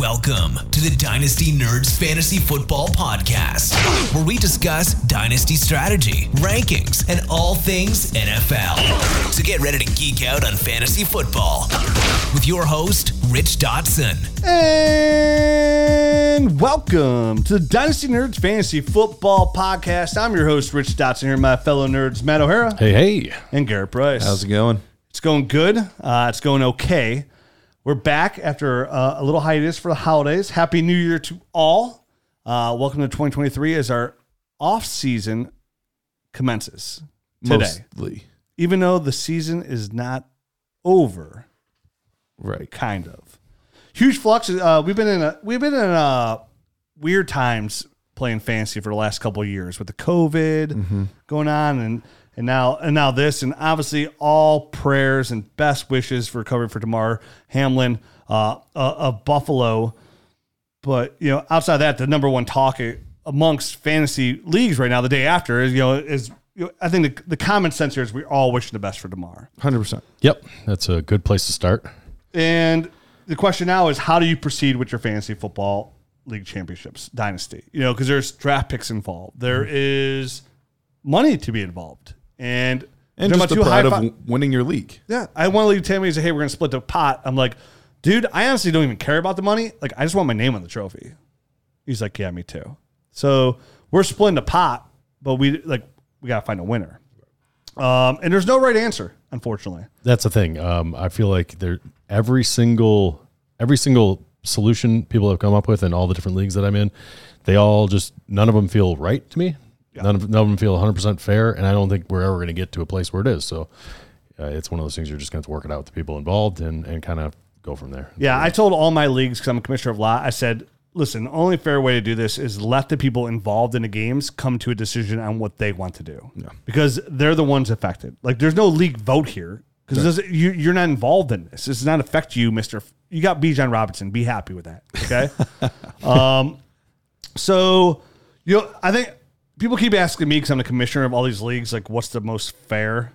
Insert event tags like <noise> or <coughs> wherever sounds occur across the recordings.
Welcome to the Dynasty Nerds Fantasy Football Podcast, where we discuss dynasty strategy, rankings, and all things NFL. So get ready to geek out on fantasy football with your host, Rich Dotson. And welcome to the Dynasty Nerds Fantasy Football Podcast. I'm your host, Rich Dotson, here, with my fellow nerds, Matt O'Hara Hey, hey. and Garrett Price. How's it going? It's going good. Uh, it's going okay. We're back after uh, a little hiatus for the holidays. Happy New Year to all. Uh, welcome to 2023 as our off season commences today. Mostly. Even though the season is not over, Right. kind of. Huge flux. Uh, we've been in a we've been in a weird times playing fantasy for the last couple of years with the COVID going on and and now and now this and obviously all prayers and best wishes for recovery for Damar Hamlin uh, uh, of Buffalo. But you know, outside of that, the number one talk amongst fantasy leagues right now, the day after is you know is you know, I think the, the common sense here is we're all wishing the best for Damar. 100%. Yep, that's a good place to start. And the question now is how do you proceed with your fantasy football league championships dynasty? You know, because there's draft picks involved. There Mm-hmm. is money to be involved. And And talking just the about pride of fi- winning your league. yeah, I want to leave tell me say, hey, we're gonna split the pot. I'm like, dude, I honestly don't even care about the money. Like, I just want my name on the trophy. He's like, yeah, me too. So we're splitting the pot, but we like we gotta find a winner. Um, and there's no right answer, unfortunately. That's the thing. Um, I feel like there every single every single solution people have come up with in all the different leagues that I'm in, they all just none of them feel right to me. None of none of them feel 100 percent fair, and I don't think we're ever going to get to a place where it is. So uh, it's one of those things you're just going to have to work it out with the people involved and and kind of go from there. Yeah, I told all my leagues because I'm a commissioner of law. I said, listen, the only fair way to do this is let the people involved in the games come to a decision on what they want to do. Yeah. Because they're the ones affected. Like, there's no league vote here because you, you're not involved in this. This does not affect you, Mister. You got B. John Robinson. Be happy with that. Okay. <laughs> um, so you know, I think people keep asking me because I'm the commissioner of all these leagues. Like, what's the most fair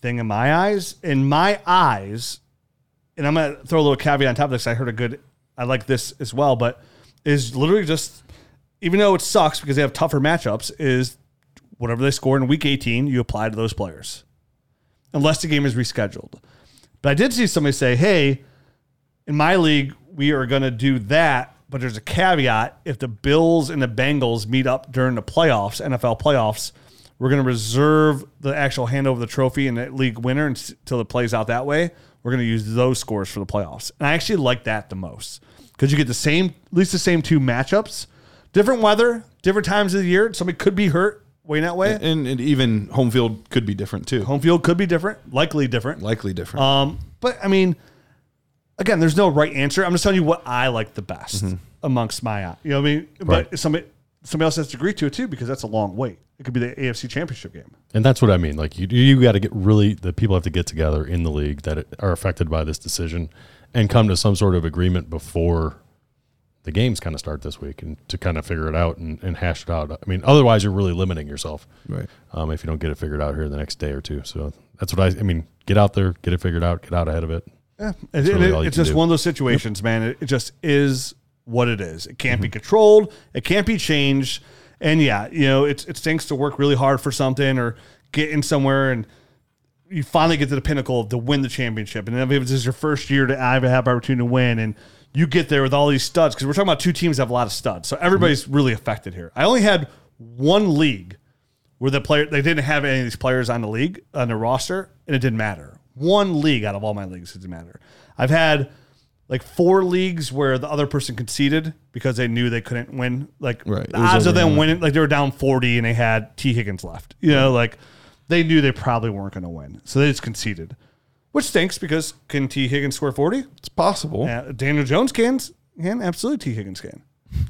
thing in my eyes? In my eyes, and I'm gonna throw a little caveat on top of this. I heard a good, I like this as well, but is literally just, even though it sucks because they have tougher matchups, is whatever they score in week 18, you apply to those players, unless the game is rescheduled. But I did see somebody say, hey, in my league, we are gonna do that, but there's a caveat: if the Bills and the Bengals meet up during the playoffs, NFL playoffs. We're going to reserve the actual handover of the trophy and the league winner until it plays out that way. We're going to use those scores for the playoffs. And I actually like that the most because you get the same, at least the same two matchups, different weather, different times of the year. Somebody could be hurt way that way. And, and even home field could be different too. Home field could be different, likely different. Likely different. Um, but I mean, again, there's no right answer. I'm just telling you what I like the best amongst my eye. You know what I mean? Right. But somebody somebody else has to agree to it too because that's a long wait. It could be the AFC Championship game. And that's what I mean. Like you, you got to get really the people have to get together in the league that are affected by this decision and come to some sort of agreement before the games kind of start this week and to kind of figure it out and, and hash it out. I mean, otherwise you're really limiting yourself, Right. Um, if you don't get it figured out here the next day or two. So that's what I. I mean, get out there, get it figured out, get out ahead of it. Yeah, and really it- it's just do. one of those situations, man. It, it just is what it is. It can't be mm-hmm. controlled. It can't be changed. And yeah, you know, it's it stinks to work really hard for something or get in somewhere and you finally get to the pinnacle to win the championship. And if this is your first year to I have have opportunity to win and you get there with all these studs, because we're talking about two teams that have a lot of studs. So everybody's mm-hmm. really affected here. I only had one league where the player they didn't have any of these players on the league on the roster, and it didn't matter. One league out of all my leagues it didn't matter. I've had like four leagues where the other person conceded because they knew they couldn't win. Like Right. the It was odds of over them and winning, like they were down forty and they had Tee Higgins left. You know, like they knew they probably weren't going to win, so they just conceded, which stinks because can Tee Higgins score forty? it's possible. Uh, Daniel Jones can, can absolutely Tee Higgins can.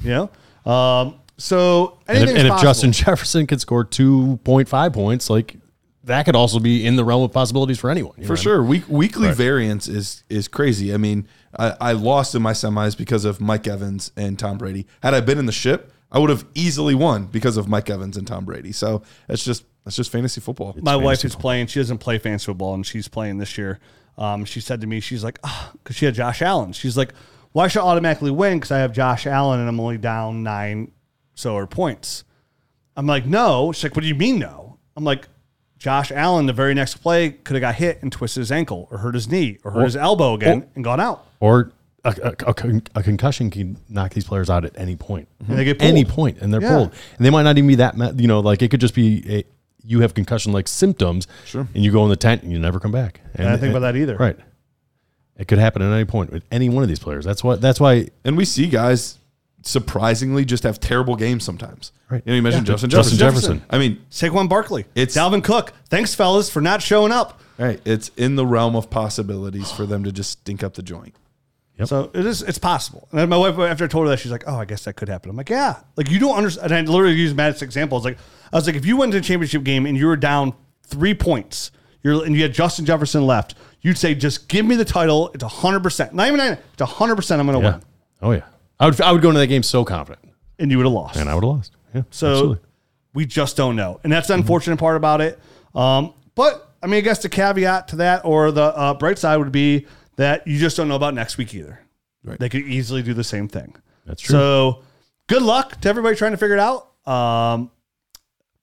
You know, um, so And if, and if. Justin Jefferson could score two point five points, like that could also be in the realm of possibilities for anyone. you know For what I sure. Week, weekly Right. variance is is crazy. I mean, I, I lost in my semis because of Mike Evans and Tom Brady. Had I been in the ship, I would have easily won because of Mike Evans and Tom Brady. So it's just that's just fantasy football. my wife fantasy is playing. She doesn't play fantasy football, and she's playing this year. Um, she said to me, she's like, because she had Josh Allen. She's like, why well, should I should automatically win because I have Josh Allen and I'm only down nine so or points. I'm like, no. She's like, what do you mean no? I'm like, Josh Allen, the very next play, could have got hit and twisted his ankle or hurt his knee or hurt his elbow again and gone out. Or a, a, a con- a concussion can knock these players out at any point. And they get pulled. Any point, and they're Yeah. pulled. And they might not even be that, ma- you know, like it could just be a, you have concussion like symptoms, Sure. and you go in the tent and you never come back. And I didn't think about that either. Right. It could happen at any point with any one of these players. That's what. That's why. And we see guys surprisingly just have terrible games sometimes. Right. You know, you mentioned Yeah. Justin, Justin Jefferson. Jefferson. I mean, Saquon Barkley. It's- It's Dalvin Cook. Thanks, fellas, for not showing up. right, it's in the realm of possibilities for them to just stink up the joint. Yep. So it is. It's possible. And then my wife, after I told her that, she's like, "Oh, I guess that could happen." I'm like, "Yeah." Like you don't understand. And I literally used Matt's example. I was like, I was like, if you went to a championship game and you were down three points, you're and you had Justin Jefferson left, you'd say, "Just give me the title. It's hundred percent. Not even nine. It's hundred percent. I'm going to Yeah. win." Oh yeah. I would. I would go into that game so confident, And you would have lost. and I would have lost. Yeah. So absolutely. we just don't know, and that's the unfortunate part about it. Um, but I mean, I guess the caveat to that, or the uh, bright side, would be that you just don't know about next week either. Right. They could easily do the same thing. That's true. So good luck to everybody trying to figure it out. Um,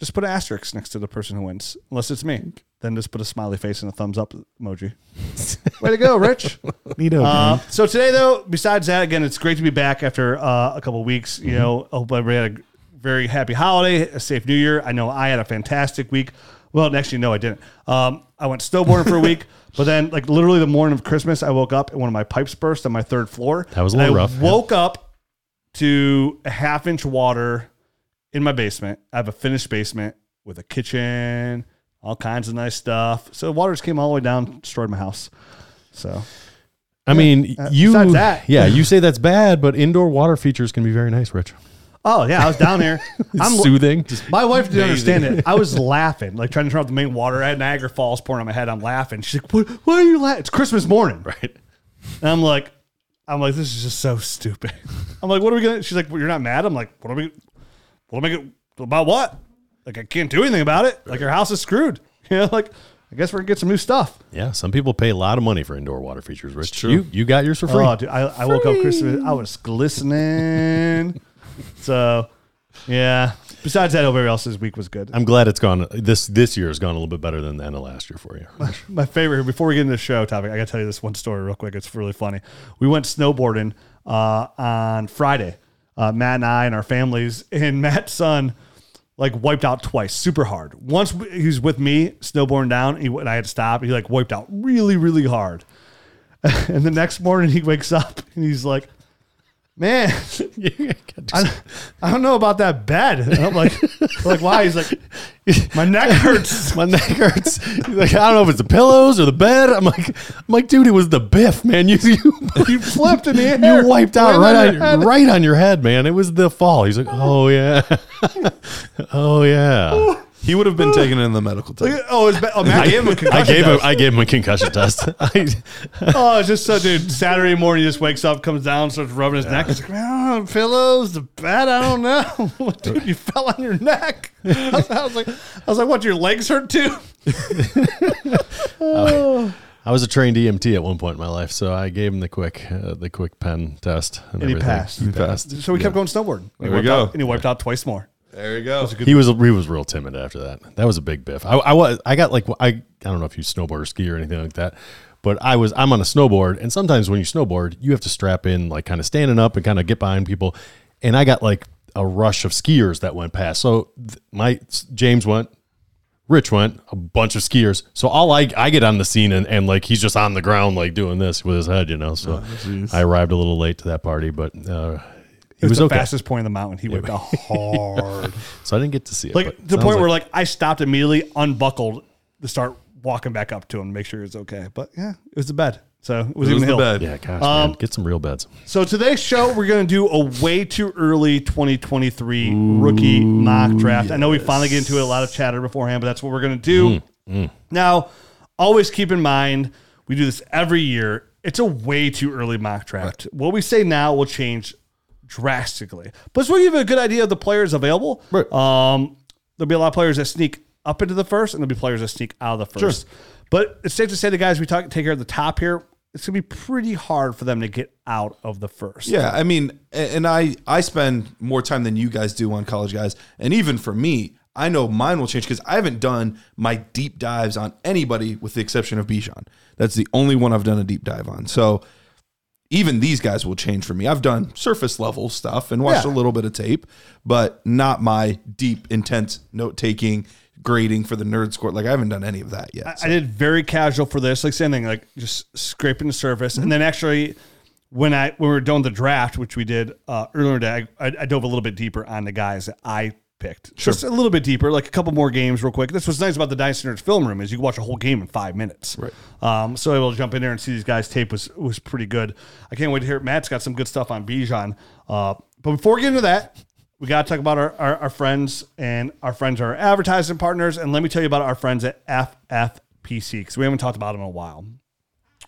just put an asterisk next to the person who wins, unless it's me. Then just put a smiley face and a thumbs up emoji. <laughs> Way to go, Rich. <laughs> Neato. Uh, so today, though, besides that, again, it's great to be back after uh, a couple of weeks. You know, I hope everybody had a very happy holiday, a safe New Year. I know I had a fantastic week. Well, actually, no, I didn't. Um, I went snowboarding for a week, <laughs> but then, like literally the morning of Christmas, I woke up and one of my pipes burst on my third floor. That was a And little I rough. Woke up to a half inch water in my basement. I have a finished basement with a kitchen, all kinds of nice stuff. So the water just came all the way down, destroyed my house. So I mean, Uh, you. that- yeah, you say that's bad, but indoor water features can be very nice, Rich. Oh yeah, I was down there. <laughs> I'm Soothing. My wife didn't understand it. I was laughing, like trying to turn off the main water. I had Niagara Falls pouring on my head. I'm laughing. She's like, "What? Why are you laughing? It's Christmas morning." right. And I'm like, I'm like, this is just so stupid. <laughs> I'm like, what are we gonna? She's like, well, you're not mad. I'm like, what are we? What am I gonna about what? Like, I can't do anything about it. Like, your house is screwed. <laughs> You know, like, I guess we're gonna get some new stuff. Yeah, some people pay a lot of money for indoor water features, Rich. true. You you got yours for free. Oh, dude, I, I woke up Christmas. I was glistening. <laughs> so, yeah. Besides that, everybody else's week was good. I'm glad it's gone. This this year has gone a little bit better than the end of last year for you. my favorite before we get into the show topic i gotta tell you this one story real quick it's really funny we went snowboarding uh, on friday uh, matt and i and our families and matt's son like wiped out twice super hard. Once he was with me snowboarding down he, and i had to stop he like wiped out really really hard. <laughs> And the next morning he wakes up and he's like man <laughs> I, I don't know about that bed and i'm like like why he's like my neck hurts <laughs> My neck hurts. He's like, I don't know if it's the pillows or the bed. I'm like, I'm like, dude, it was the biff, man. You you, <laughs> you flipped in the air you wiped out Right on your head. right on your head, man. It was the fall. He's like, oh yeah, oh yeah. He would have been <laughs> taken in the medical test. Oh, it's ba- oh, Matt gave him a I concussion gave him test. I gave him a concussion test. <laughs> I, Oh, it's just so, dude. Saturday morning, he just wakes up, comes down, starts rubbing his neck. He's like, oh, pillows, the bed. I don't know, <laughs> dude. You fell on your neck. I was, I was like, I was like, what? Your legs hurt too? I was a trained EMT at one point in my life, so I gave him the quick uh, the quick pen test and, And he everything. passed. He passed. So we kept going snowboarding. There we wiped go. out- and he wiped out twice more. There you go. He was he was real timid after that. That was a big biff. I, I was I got like I I don't know if you snowboard or ski or anything like that, but I was I'm on a snowboard and sometimes when you snowboard you have to strap in like kind of standing up and kind of get behind people, and I got like a rush of skiers that went past. So th- my James went, Rich went, a bunch of skiers. So all I I get on the scene and, and like he's just on the ground like doing this with his head, you know. So I arrived a little late to that party, but uh, he It was, was the okay. fastest point in the mountain. He went <laughs> hard. So I didn't get to see it. like but to the point like- where like I stopped immediately, unbuckled to start walking back up to him, to make sure he was okay. But yeah, it was the bed. So it was It even was a the hill. bed. yeah, gosh, Um, man, get some real beds. So today's show, we're going to do a way too early 2023 rookie mock draft. I know we finally get into it, a lot of chatter beforehand, but that's what we're going to do. Now, always keep in mind, we do this every year. It's a way too early mock draft. What we say now will change drastically. But it's will give you a good idea of the players available. Right. Um, there'll be a lot of players that sneak up into the first, and there'll be players that sneak out of the first. But it's safe to say the guys we talk, take care of the top here, it's going to be pretty hard for them to get out of the first. Yeah, I mean, and I I spend more time than you guys do on college guys, and even for me, I know mine will change because I haven't done my deep dives on anybody with the exception of Bijan. That's the only one I've done a deep dive on. So even these guys will change for me. I've done surface level stuff and watched Yeah. a little bit of tape, but not my deep, intense note taking, grading for the nerd score. Like I haven't done any of that yet. I did very casual for this, like same thing, like just scraping the surface, and then actually. When I when we were doing the draft, which we did uh, earlier today, I, I dove a little bit deeper on the guys that I picked, just a little bit deeper, like a couple more games, real quick. This was nice about the Dynasty Nerds film room is you can watch a whole game in five minutes. Right. Um, so able to jump in there and see these guys' tape was was pretty good. I can't wait to hear. Matt's got some good stuff on Bijan. Uh, but before we get into that, we got to talk about our, our, our friends and our friends are our advertising partners. And let me tell you about our friends at FFPC because we haven't talked about them in a while.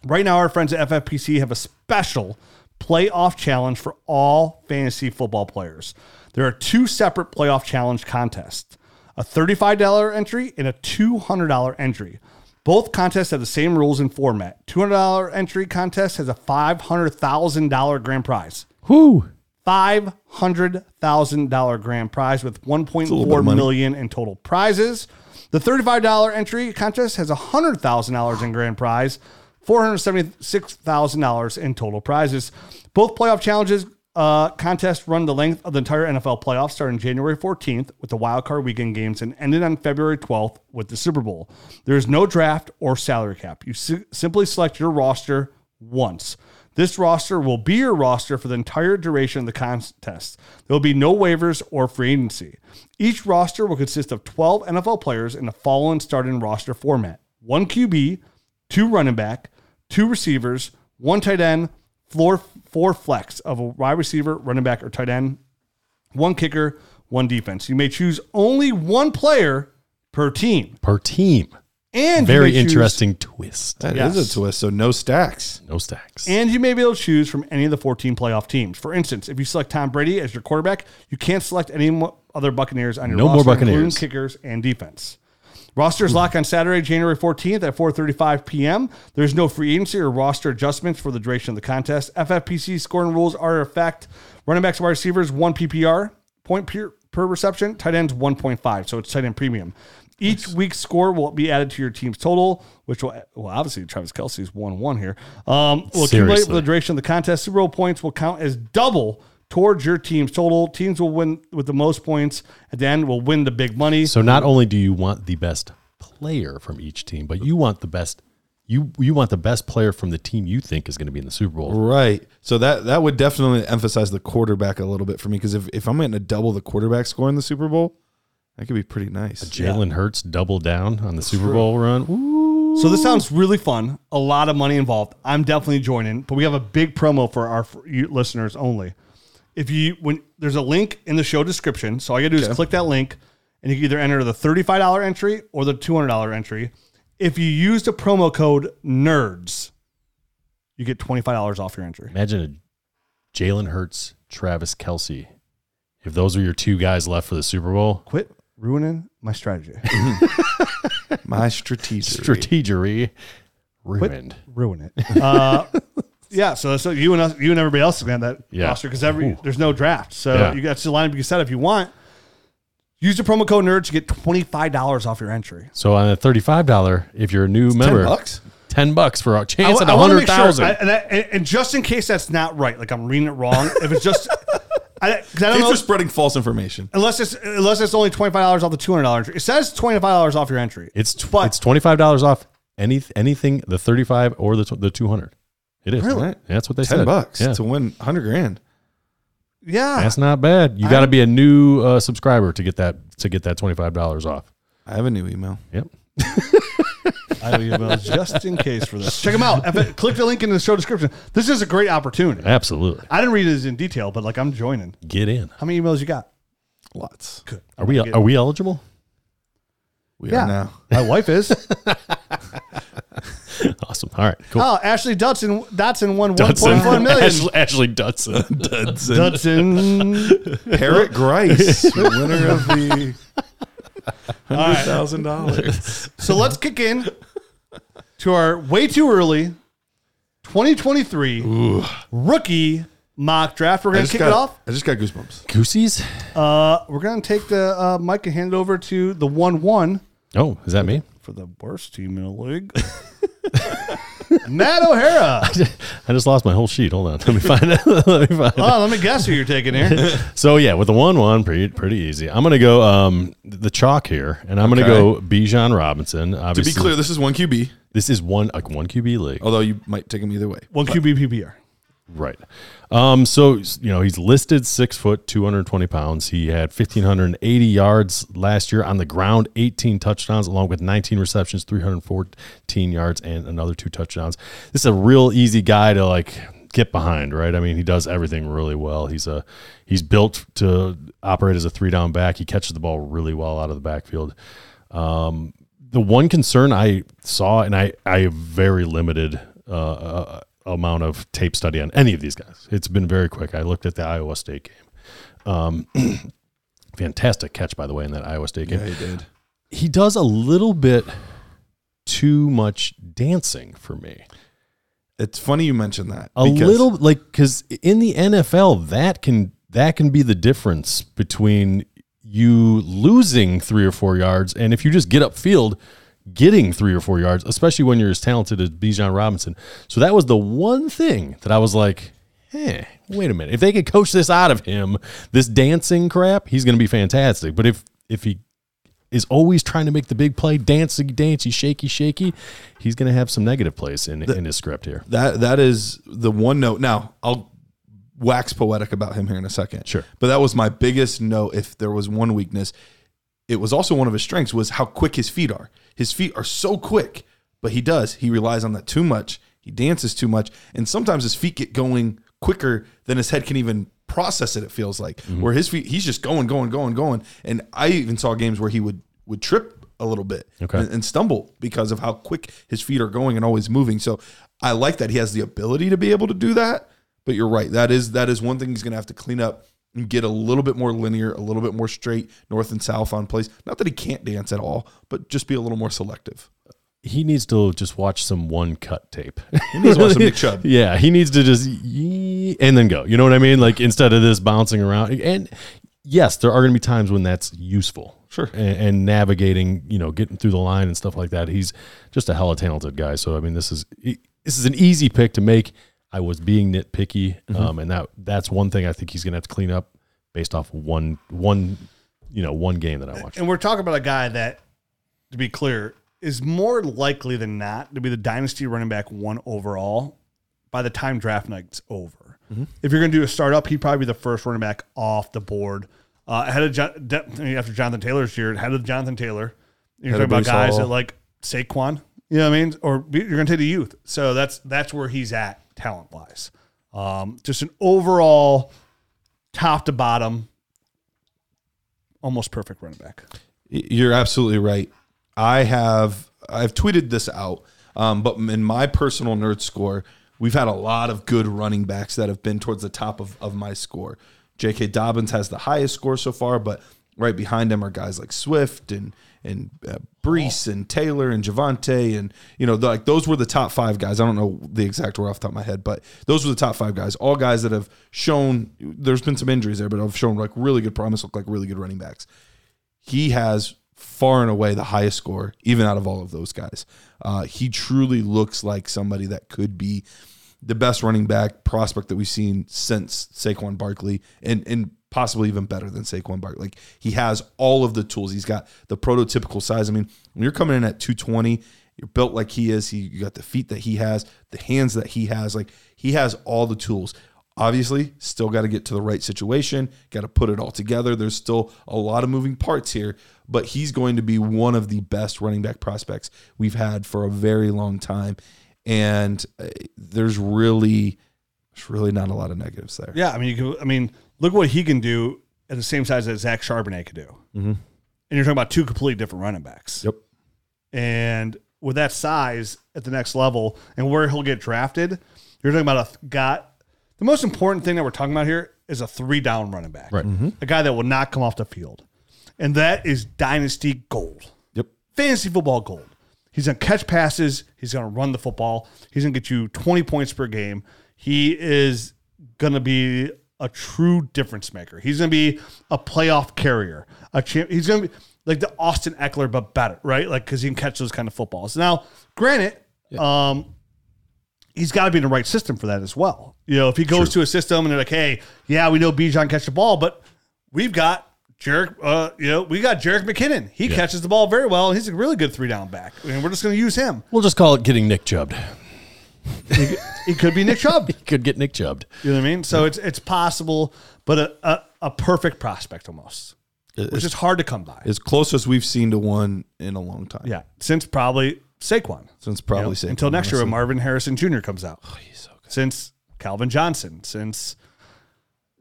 Right now, our friends at FFPC have a special playoff challenge for all fantasy football players. There are two separate playoff challenge contests a $35 entry and a $200 entry. Both contests have the same rules and format. $200 entry contest has a $500,000 grand prize. Whoo. $500,000 grand prize with 1.4 of money. million in total prizes. The $35 entry contest has $100,000 in grand prize, $476,000 in total prizes. Both playoff challenges uh, contests run the length of the entire NFL playoffs, starting January 14th with the wild card weekend games and ended on February 12th with the Super Bowl. There is no draft or salary cap. You si- simply select your roster once. This roster will be your roster for the entire duration of the contest. There will be no waivers or free agency. Each roster will consist of 12 NFL players in the following starting roster format one QB, two running back, two receivers, one tight end, floor, four flex of a wide receiver, running back, or tight end, one kicker, one defense. You may choose only one player per team. Per team. And Very may choose- interesting twist. That is Yes. a twist. So no stacks. No stacks. And you may be able to choose from any of the 14 playoff teams. For instance, if you select Tom Brady as your quarterback, you can't select any other Buccaneers on your No more Buccaneers. including kickers and defense. Rosters lock on Saturday, January 14th at 4:35 p.m. There's no free agency or roster adjustments for the duration of the contest. FFPC scoring rules are in effect. Running backs, and wide receivers, one PPR point per, per reception. Tight ends, 1.5. So it's tight end premium. Each week's score will be added to your team's total, which will well obviously Travis Kelce's one one here. Um, will accumulate for the duration of the contest. Super Bowl points will count as double towards your team's total. Teams will win with the most points at the end will win the big money. So not only do you want the best player from each team, but you want the best you you want the best player from the team you think is going to be in the Super Bowl. Right. So that that would definitely emphasize the quarterback a little bit for me because if, if I'm getting to double the quarterback score in the Super Bowl, that could be pretty nice. Jalen Hurts double down on the Super Bowl run. Ooh. So this sounds really fun. A lot of money involved. I'm definitely joining, but we have a big promo for our for listeners only. If you when there's a link in the show description, so all you gotta do is click that link, and you can either enter the thirty-five dollar entry or the two hundred dollar entry. If you use the promo code NERDS, you get twenty-five dollars off your entry. Imagine a Jalen Hurts, Travis Kelce. If those are your two guys left for the Super Bowl, Quit ruining my strategy. <laughs> My strategic. strategery ruined. ruin it. Uh, <laughs> yeah, so so you and us, you and everybody else can have that Yeah. roster because every Ooh. there's no draft, so Yeah. you got to line up your set if you want. Use the promo code nerd to get twenty five dollars off your entry. So on a thirty-five dollar, if you're a new member, bucks? ten bucks for a chance I- at I a wanna hundred make sure- thousand. I- and, I- and- and just in case that's not right, like I'm reading it wrong. If it's just, <laughs> I, 'cause I don't Thanks know. for spreading false information. Unless it's unless it's only twenty five dollars off the two hundred dollars entry. It says twenty five dollars off your entry. It's tw- But- it's twenty five dollars off any anything the thirty five or the tw- the two hundred. It is Really? Yeah, that's what they Ten said. bucks Yeah, to win hundred grand. yeah, that's not bad. You got to be a new uh, subscriber to get that to get that twenty five dollars off. I have a new email. Yep. I have emails <laughs> just in case for this. Check them out. If it- click the link in the show description. This is a great opportunity. Absolutely. I didn't read it in detail, but like I'm joining. Get in. How many emails you got? Lots. Good. Are we are we eligible? We Yeah. are now. My wife is. <laughs> Awesome. All right. Cool. oh, Ashley Dutson. Dotson won Dudson. 1.4 million. Ashley, Ashley Dutson. <laughs> Dutson. Dutson. <laughs> Parrot Grice, the winner of the hundred thousand dollars. So let's kick in to our way too early 2023 rookie mock draft. We're gonna kick got, it off. I just got goosebumps. Goosies? Uh, we're gonna take the uh, mic and hand it over to the one one Oh, is that me? for the worst team in the league. <laughs> Matt O'Hara. <laughs> I just lost my whole sheet. Hold on. <laughs> Let me find it. Let me find it. Oh, let me guess who you're taking here. So yeah, with the one one, pretty pretty easy. I'm gonna go um the chalk here, and I'm gonna Okay. go Bijan Robinson. To be clear, this is one QB, this is one like one QB league. although you might take him either way. One QB PPR. Right. Um, so you know he's listed six foot, two hundred twenty pounds. He had fifteen hundred eighty yards last year on the ground, eighteen touchdowns, along with nineteen receptions, three hundred fourteen yards, and another two touchdowns. This is a real easy guy to like get behind, right? I mean, he does everything really well. He's a he's built to operate as a three down back. He catches the ball really well out of the backfield. Um, the one concern I saw, and I I have very limited uh, uh, amount of tape study on any of these guys. It's been very quick. I looked at the Iowa State game. Um, <clears throat> fantastic catch, by the way, in that Iowa State game. Yeah, he did. He does a little bit too much dancing for me. It's funny you mentioned that. A little like because in the NFL that can that can be the difference between you losing three or four yards and if you just get upfield getting three or four yards, especially when you're as talented as Bijan Robinson. So that was the one thing that I was like, eh, wait a minute. If they could coach this out of him, this dancing crap, he's going to be fantastic. But if if he is always trying to make the big play, dancing, dancey, shaky, shaky, he's going to have some negative plays in, in his script here. That that is the one note. Now I'll wax poetic about him here in a second. Sure. But that was my biggest note. If there was one weakness, it was also one of his strengths was how quick his feet are. His feet are so quick, but he does. He relies on that too much. He dances too much, and sometimes his feet get going quicker than his head can even process it. It feels like mm-hmm. where his feet, he's just going, going, going, going. And I even saw games where he would would trip a little bit Okay. and, and stumble because of how quick his feet are going and always moving. So I like that he has the ability to be able to do that. But you're right. That is that is one thing he's going to have to clean up and get a little bit more linear, a little bit more straight, north and south on plays. Not that he can't dance at all, but just be a little more selective. he needs to just watch some one cut tape. He needs to watch some <laughs> Nick Chubb. yeah, he needs to just and then go. You know what I mean? Like instead of this bouncing around. And yes, there are going to be times when that's useful. Sure. And, and navigating, you know, getting through the line and stuff like that. He's just a hella talented guy. So I mean, this is this is an easy pick to make. I was being nitpicky, Mm-hmm. um, and that that's one thing I think he's going to have to clean up based off one one you know one game that I watched. And we're talking about a guy that, to be clear, is more likely than not to be the dynasty running back one overall by the time draft night's over. If you're going to do a startup, he'd probably be the first running back off the board. Uh, ahead of John, after Jonathan Taylor's year, ahead of Jonathan Taylor. You're talking about guys Hall. that like Saquon. You know what I mean? Or you're going to take the youth. So that's that's where he's at talent wise. Um, just an overall top to bottom, almost perfect running back. You're absolutely right. I have I've tweeted this out, um, but in my personal nerd score, we've had a lot of good running backs that have been towards the top of, of my score. J.K. Dobbins has the highest score so far, but right behind him are guys like Swift and and uh, Breece and Taylor and Javonte and you know like those were the top five guys. I don't know the exact order off the top of my head, but those were the top five guys. All guys that have shown. There's been some injuries there, but have shown like really good promise. Look like really good running backs he has far and away the highest score, even out of all of those guys. Uh, he truly looks like somebody that could be the best running back prospect that we've seen since Saquon Barkley, and and possibly even better than Saquon Barkley. Like he has all of the tools. He's got the prototypical size. I mean, when you're coming in at 220, you're built like he is. He you got the feet that he has, the hands that he has. Like he has all the tools. Obviously, still got to get to the right situation, got to put it all together. There's still a lot of moving parts here, but he's going to be one of the best running back prospects we've had for a very long time. And uh, there's really, there's really not a lot of negatives there. Yeah, I mean, you can, I mean, look what he can do at the same size that Zach Charbonnet could do. Mm-hmm. And you're talking about two completely different running backs. Yep. And with that size at the next level and where he'll get drafted, you're talking about a got the most important thing that we're talking about here is a three down running back. Right. A guy that will not come off the field. And that is dynasty gold. Yep. Fantasy football gold. He's going to catch passes. He's going to run the football. He's going to get you 20 points per game. He is going to be a true difference maker. He's going to be a playoff carrier. A champ. He's going to be like the Austin Ekeler, but better, right? Like because he can catch those kind of footballs. Now, granted, um, he's got to be in the right system for that as well. You know, if he goes to a system and they're like, "Hey, yeah, we know Bijan catch the ball, but we've got Jerick, uh, you know, we got Jerick McKinnon. He catches the ball very well, and he's a really good three down back. And we're just going to use him. We'll just call it getting Nick Chubbed. He, he could be Nick Chubb. <laughs> He could get Nick Chubbed. You know what I mean? So it's it's possible, but a, a, a perfect prospect almost, which is hard to come by. As close as we've seen to one in a long time. Yeah, since probably Saquon. Since you probably know, Saquon, until next year when honestly. Marvin Harrison Jr. comes out. Oh, since Calvin Johnson, since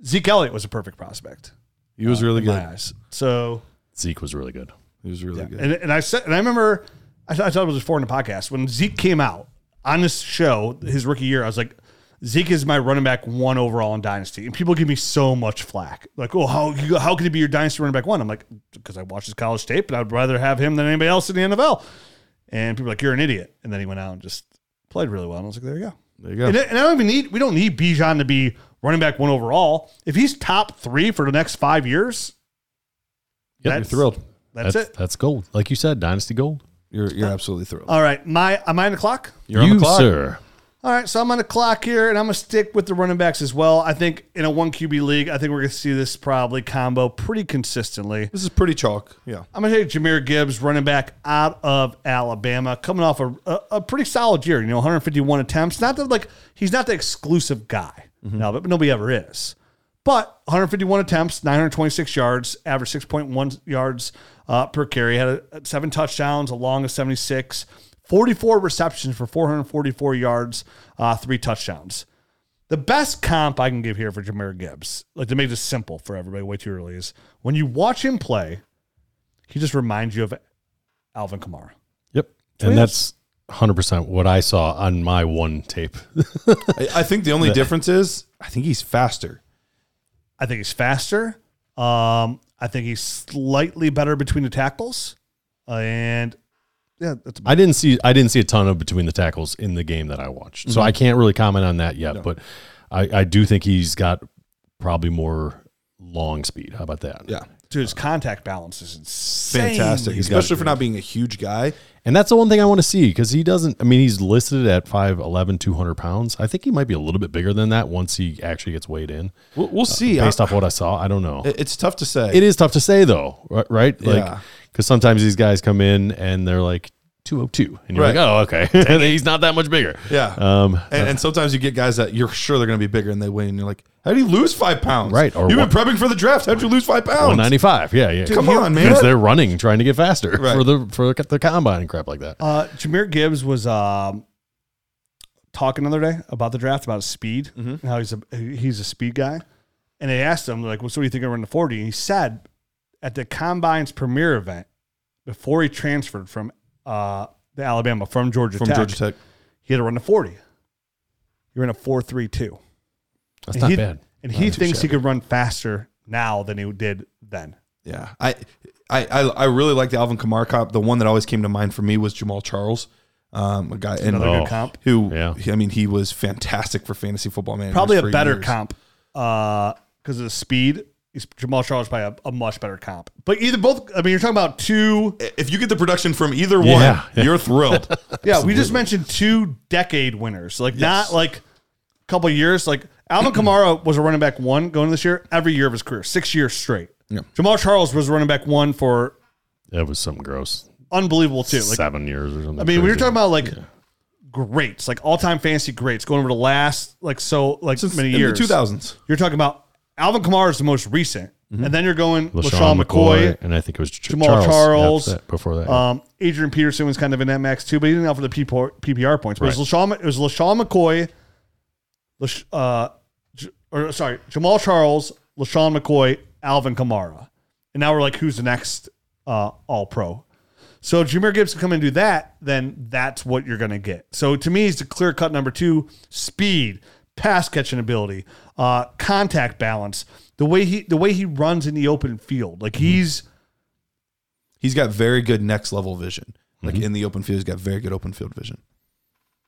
Zeke Elliott was a perfect prospect He was really uh, in my good. eyes. So Zeke was really good. He was really good. And, and I said, and I remember, I, thought- I thought it was before in the podcast when Zeke came out on this show, his rookie year. I was like, Zeke is my running back one overall in Dynasty, and people give me so much flack. Like, oh, how how can he be your Dynasty running back one? I'm like, because I watched his college tape, and I'd rather have him than anybody else in the NFL. And people are like, you're an idiot. And then he went out and just played really well. And I was like, there you go. There you go. And, and I don't even need we don't need Bijan to be running back one overall. If he's top three for the next five years, Yep, That's- you're thrilled. that's it. That's gold. Like you said, Dynasty gold. You're you're uh, absolutely thrilled. all right. My am I on the clock? You're you, on the clock. sir. All right, so I'm on the clock here, and I'm gonna stick with the running backs as well. I think in a one QB league, I think we're gonna see this probably combo pretty consistently. This is pretty chalk. Yeah. I'm gonna take Jahmyr Gibbs, running back out of Alabama, coming off a, a, a pretty solid year. You know, 151 attempts. Not that like he's not the exclusive guy, mm-hmm. no, but nobody ever is. But 151 attempts, 926 yards, average 6.1 yards uh, per carry. Had a, seven touchdowns, a long of 76, 44 receptions for 444 yards, uh, three touchdowns. The best comp I can give here for Jahmyr Gibbs, like to make this simple for everybody, way too early, is when you watch him play, he just reminds you of Alvin Kamara. Yep. he And that's 100% what I saw on my one tape. I, I think the only <laughs> difference is I think he's faster. I think he's faster. Um, I think he's slightly better between the tackles, uh, and yeah, that's I didn't see I didn't see a ton of between the tackles in the game that I watched. So I can't really comment on that yet, but I, I do think he's got probably more long speed. How about that? Yeah. dude. His contact balance is insane. Fantastic. Especially for not being a huge guy. And that's the one thing I want to see because he doesn't, I mean, he's listed at 5'11, 200 pounds. I think he might be a little bit bigger than that once he actually gets weighed in. We'll, we'll uh, see. Based I- off what I saw, I don't know. it's tough to say. It is tough to say though, right? Like, Yeah. because sometimes these guys come in and they're like 202, and you're Right. like, oh, okay, And <laughs> he's not that much bigger. Yeah. Um, and, and sometimes you get guys that you're sure they're going to be bigger and they win. And you're like, how did you lose five pounds? Right, or You've one- been prepping for the draft. How'd you lose five pounds? 195, yeah, yeah. Come on, man. Because they're running, trying to get faster Right. for the for the combine and crap like that. Uh, Jahmyr Gibbs was um, talking the other day about the draft, about his speed, and how he's a he's a speed guy. And they asked him like, "Well, so what do you think I run the 40?" And he said at the combine's premiere event before he transferred from uh, the Alabama from Georgia From Tech, Georgia Tech. he had to run the 40. He ran a 4.32. That's And not he- bad. And he too thinks he could run faster now than he did then. Yeah. I, I, I, I really like the Alvin Kamara comp. The one that always came to mind for me was Jamaal Charles. Um, a guy and Another Oh. good comp. who, Yeah. I mean, he was fantastic for fantasy football man. Probably a better years. comp because of the speed. He's, Jamaal Charles is probably a, a much better comp. But either both, I mean, you're talking about two. If you get the production from either one, Yeah. you're thrilled. <laughs> Yeah, we just mentioned two decade winners. Like not like a couple years. Like Alvin Kamara was a running back one going this year every year of his career, six years straight. Yeah. Jamaal Charles was running back one for That was something gross. unbelievable too. Like Seven years or something. I mean, we were talking about like greats, like all time fantasy greats going over the last like so like Since many in years. the 2000s. You're talking about Alvin Kamara is the most recent, and then you're going LeSean LeSean McCoy, and I think it was Ch- Jamaal Charles, Charles, that- before that. Um, Adrian Peterson was kind of in that max too, but he didn't offer the PPR, points. But it, was LeSean, it was LeSean McCoy, Lash, uh, J- or sorry, Jamaal Charles, LeSean McCoy, Alvin Kamara. And now we're like, who's the next uh, All Pro? So if Jahmyr Gibbs can come and do that, then that's what you're going to get. So to me, he's the clear cut number two: speed, pass catching ability, uh, contact balance, the way he the way he runs in the open field. Like he's He's got very good next level vision. Like in the open field, he's got very good open field vision.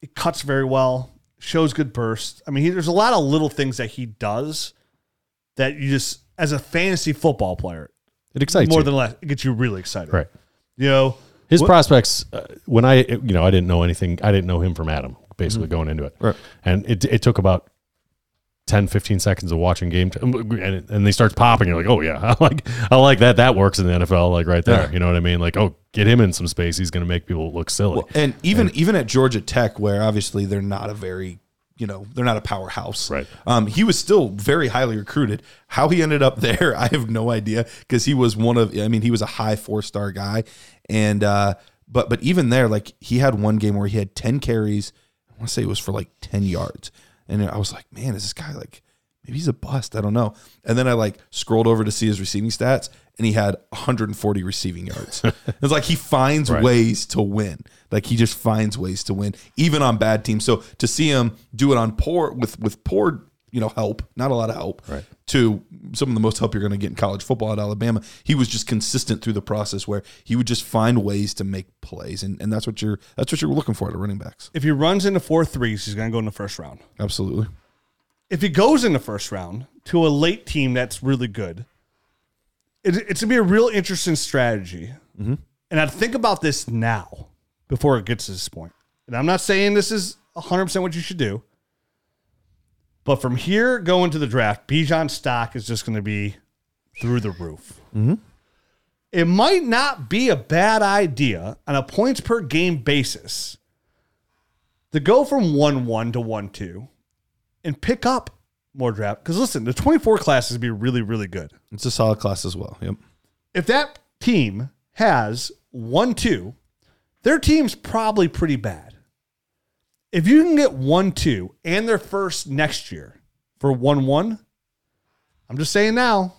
it cuts very well, shows good burst. I mean, he, there's a lot of little things that he does that you just, as a fantasy football player, It excites you. more you. than less, it gets you really excited. right. You know, His What- prospects, uh, when I, you know, I didn't know anything. I didn't know him from Adam, basically going into it. Right. And it, it took about 10, 15 seconds of watching game t- and, and they start popping. You're like, oh yeah, <laughs> I like, I like that. That works in the NFL, like right there. Yeah. You know what I mean? Like, oh, get him in some space. He's going to make people look silly. And even even at Georgia Tech, where obviously they're not a very you know they're not a powerhouse, Right. Um, he was still very highly recruited. How he ended up <laughs> there, I have no idea because he was one of I mean he was a high four star guy, and uh, but but even there, like he had one game where he had ten carries. I want to say it was for like ten yards, and I was like, man, is this guy like maybe he's a bust? I don't know. And then I like scrolled over to see his receiving stats, and he had 140 receiving yards. <laughs> it's like he finds Right. ways to win. Like he just finds ways to win, even on bad teams. So to see him do it on poor with with poor, you know, help, not a lot of help, Right. To some of the most help you're going to get in college football at Alabama. He was just consistent through the process where he would just find ways to make plays, and, and that's what you're that's what you're looking for at a running backs. if he runs into four threes, he's going to go in the first round. Absolutely. If he goes in the first round to a late team that's really good, it, it's going to be a real interesting strategy. Mm-hmm. And I'd think about this now before it gets to this point. And I'm not saying this is 100% what you should do. But from here going to the draft, Bijan stock is just going to be through the roof. Mm-hmm. It might not be a bad idea on a points per game basis to go from 1 1 to 1 2 and pick up more draft. Because listen, the 24 class is be really, really good. It's a solid class as well. Yep. If that team has 1 2, their team's probably pretty bad. If you can get 1 2 and their first next year for 1 1, I'm just saying now,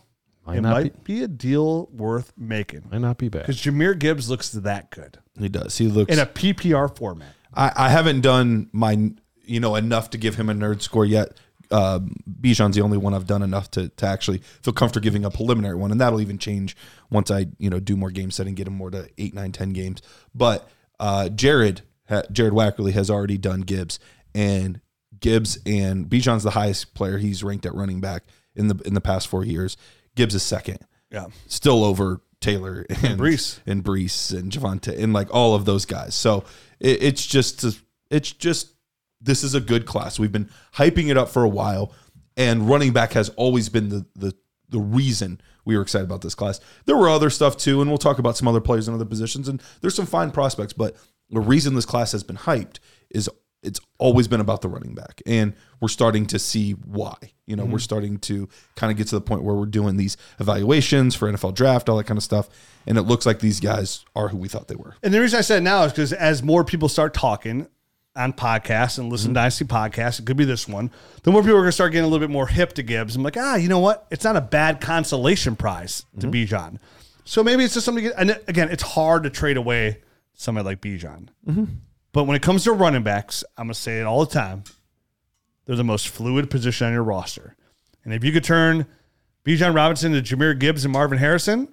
Might it might be a deal worth making. Might not be bad. Because Jahmyr Gibbs looks that good He does. He looks in a PPR format. I, I haven't done my you know enough to give him a nerd score yet. Uh, Bijan's the only one I've done enough to to actually feel comfortable giving a preliminary one, and that'll even change once I you know do more game setting, get him more to eight, nine, ten games. But uh, Jared ha, Jared Wackerly has already done Gibbs, and Gibbs and Bijan's the highest player he's ranked at running back in the in the past four years. Gibbs is second Yeah. still over Taylor and, Breece. and Breece and Javonte and like all of those guys. So it, it's just it's just this is a good class. We've been hyping it up for a while, and running back has always been the the the reason we were excited about this class. There were other stuff too, and we'll talk about some other players in other positions, and there's some fine prospects. But the reason this class has been hyped is it's always been about the running back, and we're starting to see why. You know, we're mm-hmm. starting to kind of get to the point where we're doing these evaluations for NFL draft, all that kind of stuff, and it looks like these guys are who we thought they were. And the reason I said now is because as more people start talking on podcasts and listen mm-hmm. to Dynasty podcasts, it could be this one, the more people are going to start getting a little bit more hip to Gibbs. I'm like, ah, you know what? It's not a bad consolation prize to mm-hmm. Bijan. So maybe it's just something to get. And again, it's hard to trade away somebody like Bijan. Mm-hmm. But when it comes to running backs, I'm going to say it all the time. They're the most fluid position on your roster. And if you could turn Bijan Robinson to Jahmyr Gibbs and Marvin Harrison,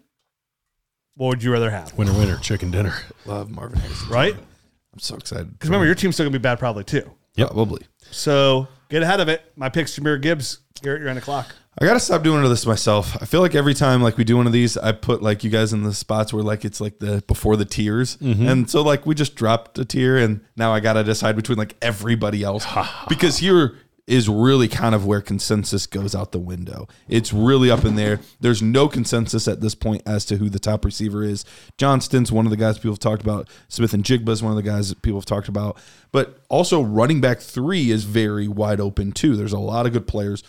what would you rather have? Winner, winner, chicken dinner. <sighs> Love Marvin Harrison. Right? I'm so excited. Because remember, your team's still gonna be bad probably too. Yep. Probably. So get ahead of it. My pick's Jahmyr Gibbs. Garrett, you're on the clock. I gotta stop doing this myself. I feel like every time like we do one of these, I put like you guys in the spots where like it's like the before the tiers, mm-hmm. and so like we just dropped a tier, and now I gotta decide between like everybody else because here is really kind of where consensus goes out the window. It's really up in there. There's no consensus at this point as to who the top receiver is. Johnston's one of the guys people have talked about. Smith-Njigba is one of the guys that people have talked about. But also running back three is very wide open too. There's a lot of good players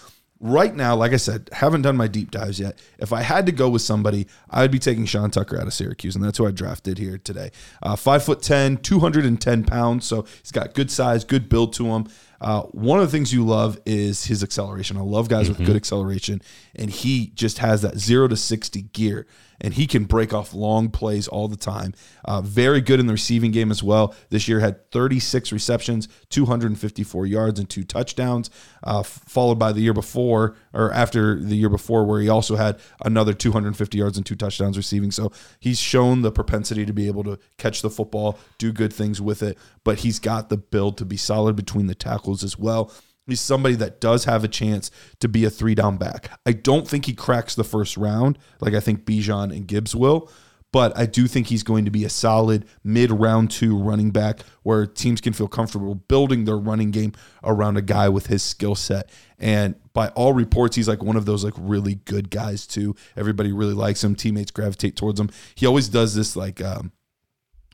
right now, like I said, haven't done my deep dives yet. If I had to go with somebody, I'd be taking Sean Tucker out of Syracuse, and that's who I drafted here today. Uh, five foot 10, 210 pounds. So he's got good size, good build to him. Uh, one of the things you love is his acceleration. I love guys with good acceleration, and he just has that zero to 60 gear, and he can break off long plays all the time. Uh, very good in the receiving game as well. This year had 36 receptions, 254 yards, and two touchdowns, uh, followed by the year before or after the year before, where he also had another 250 yards and two touchdowns receiving. So he's shown the propensity to be able to catch the football, do good things with it, but he's got the build to be solid between the tackles as well. He's somebody that does have a chance to be a three down back. I don't think he cracks the first round like I think Bijan and Gibbs will, but I do think he's going to be a solid mid round two running back where teams can feel comfortable building their running game around a guy with his skill set. And by all reports, he's like one of those like really good guys too. Everybody really likes him. Teammates gravitate towards him. He always does this like um,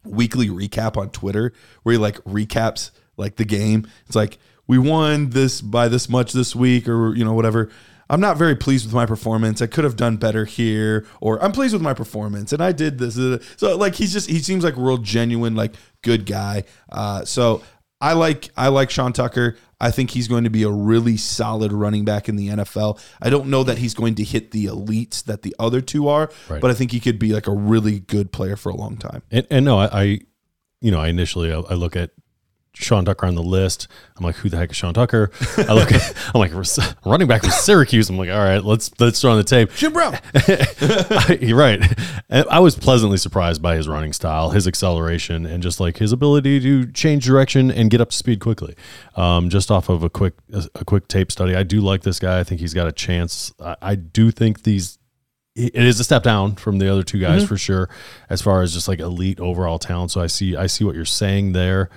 weekly recap on Twitter where he like recaps like the game. It's like we won this by this much this week or you know whatever. I'm not very pleased with my performance. I could have done better here, or I'm pleased with my performance, and I did this. So like he's just he seems like a real genuine like good guy. Uh, so I like I like Sean Tucker. I think he's going to be a really solid running back in the NFL. I don't know that he's going to hit the elites that the other two are, Right. but I think he could be like a really good player for a long time. And, and no, I, I, you know, I initially I, I look at Sean Tucker on the list. I'm like, who the heck is Sean Tucker? I look, at, <laughs> I'm like, running back from Syracuse. I'm like, all right, let's let's throw on the tape. Jim Brown. <laughs> You're right. And I was pleasantly surprised by his running style, his acceleration, and just like his ability to change direction and get up to speed quickly. Um, just off of a quick a quick tape study, I do like this guy. I think he's got a chance. I, I do think these it is a step down from the other two guys for sure, as far as just like elite overall talent. So I see I see what you're saying there,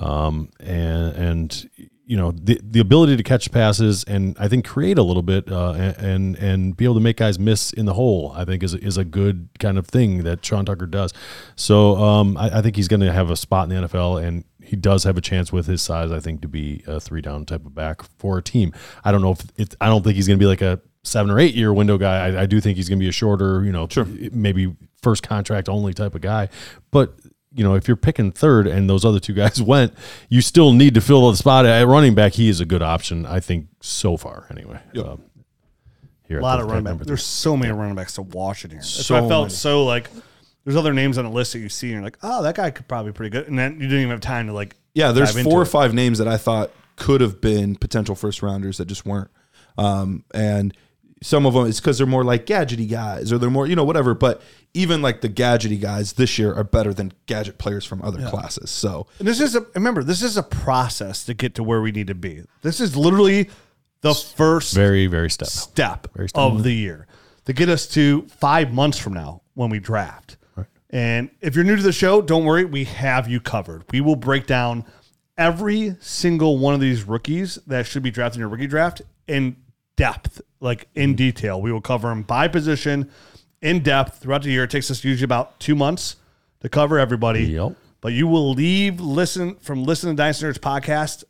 um, and and you know the the ability to catch passes and I think create a little bit uh, and and be able to make guys miss in the hole. I think is is a good kind of thing that Sean Tucker does. So um, I, I think he's going to have a spot in the NFL and. He does have a chance with his size, I think, to be a three down type of back for a team. I don't know if it, I don't think he's going to be like a seven or eight year window guy. I, I do think he's going to be a shorter, you know, maybe first contract only type of guy. But you know, if you're picking third and those other two guys <laughs> went, you still need to fill the spot at running back. He is a good option, I think, so far. Anyway, um, here A lot of running backs. There's so many running backs to watch in here. That's So why I felt many. so like there's other names on the list that you see and you're like, oh, that guy could probably be pretty good. And then you didn't even have time to like Yeah, there's dive into four or it. five names that I thought could have been potential first rounders that just weren't. Um, and some of them it's because they're more like gadgety guys or they're more, you know, whatever. But even like the gadgety guys this year are better than gadget players from other classes. So And this is a remember, this is a process to get to where we need to be. This is literally the first very, very step. step Very step. of the year to get us to five months from now when we draft. And if you're new to the show, don't worry, we have you covered. We will break down every single one of these rookies that should be drafted in your rookie draft in depth, like in detail. We will cover them by position in depth throughout the year. It takes us usually about two months to cover everybody. Yep. But you will leave listen from listening to Dynasty Nerds podcast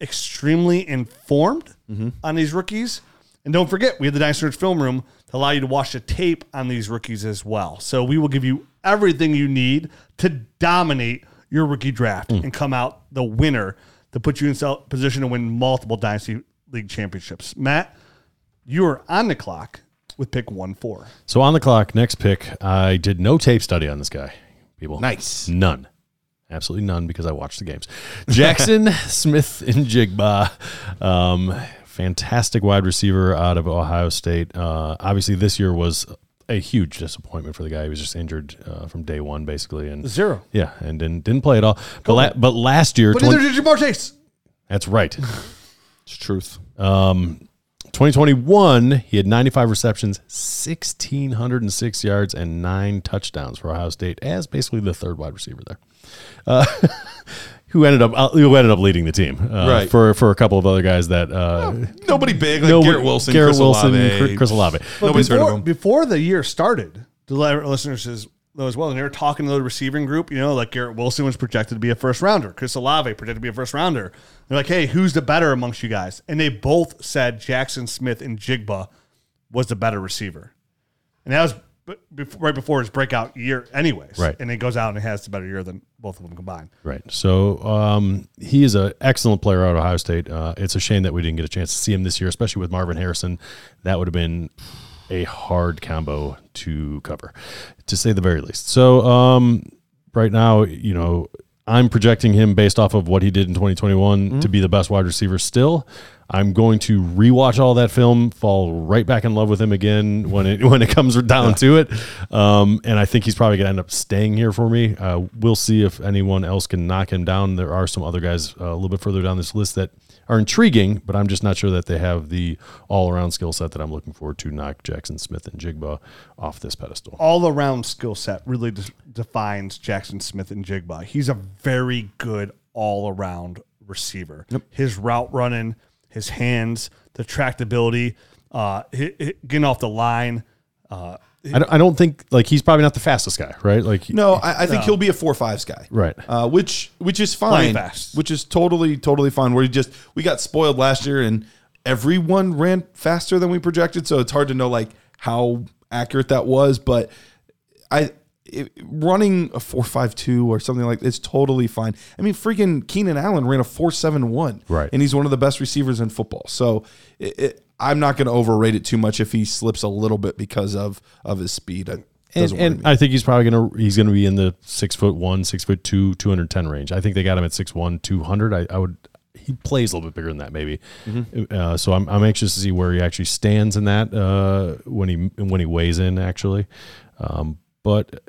extremely informed mm-hmm. on these rookies. And don't forget, we have the Dynasty Nerds film room to allow you to watch the tape on these rookies as well. So we will give you everything you need to dominate your rookie draft mm. and come out the winner to put you in position to win multiple Dynasty League championships. Matt, you are on the clock with pick one four. So on the clock, next pick. I did no tape study on this guy. People, Nice. none, absolutely none, because I watched the games. Jaxon <laughs> Smith-Njigba, um, fantastic wide receiver out of Ohio State. Uh, obviously, this year was a huge disappointment for the guy. He was just injured uh, from day one, basically, and Zero. yeah, and didn't didn't play at all. But la- but last year, But 20 neither did Ja'Marr Chase. that's right. <laughs> It's truth. 2021, he had 95 receptions, 1,606 yards, and nine touchdowns for Ohio State as basically the third wide receiver there. Uh, <laughs> who ended up uh, who ended up leading the team uh, Right. for for a couple of other guys that uh, Nobody big like no- Garrett Wilson, Garrett Chris Wilson, Olave. Chris- Chris Olave. But Nobody's before, heard of him. Before the year started, The let our listeners as- know as well, and they were talking to the receiving group, you know, like Garrett Wilson was projected to be a first rounder, Chris Olave projected to be a first rounder. They're like, hey, who's the better amongst you guys? And they both said Jaxon Smith-Njigba was the better receiver. And that was b- bef- right before his breakout year, anyways. Right. And he goes out and has the better year than both of them combined. Right. So um, he is an excellent player out of Ohio State. Uh, it's a shame that we didn't get a chance to see him this year, especially with Marvin Harrison. That would have been a hard combo to cover, to say the very least. So um, right now, you know, I'm projecting him based off of what he did in 2021 to be the best wide receiver still. I'm going to rewatch all that film, fall right back in love with him again when it <laughs> when it comes down to it. Um, and I think he's probably going to end up staying here for me. Uh, we'll see if anyone else can knock him down. There are some other guys uh, a little bit further down this list that are intriguing, but I'm just not sure that they have the all around skill set that I'm looking forward to knock Jaxon Smith-Njigba off this pedestal. all around skill set really de- defines Jaxon Smith-Njigba. He's a very good all around receiver. His route running, his hands, the tractability, uh, hi- hi- getting off the line. Uh, I don't, I don't think like he's probably not the fastest guy, right? Like No, I, I think he'll be a four fives guy, Right. Uh, which which is fine, fast. which is totally totally fine. Where he just we got spoiled last year and everyone ran faster than we projected, so it's hard to know like how accurate that was. But I it, running a four five two or something like it's totally fine. I mean, freaking Keenan Allen ran a four seven one, Right. and he's one of the best receivers in football. So it, it, I'm not going to overrate it too much if he slips a little bit because of of his speed. It and, and. I think he's probably gonna he's gonna be in the six foot one, six foot two, two hundred ten range. I think they got him at six one, two hundred. I, I would he plays a little bit bigger than that maybe. Mm-hmm. Uh, so I'm I'm anxious to see where he actually stands in that uh, when he when he weighs in actually. Um, but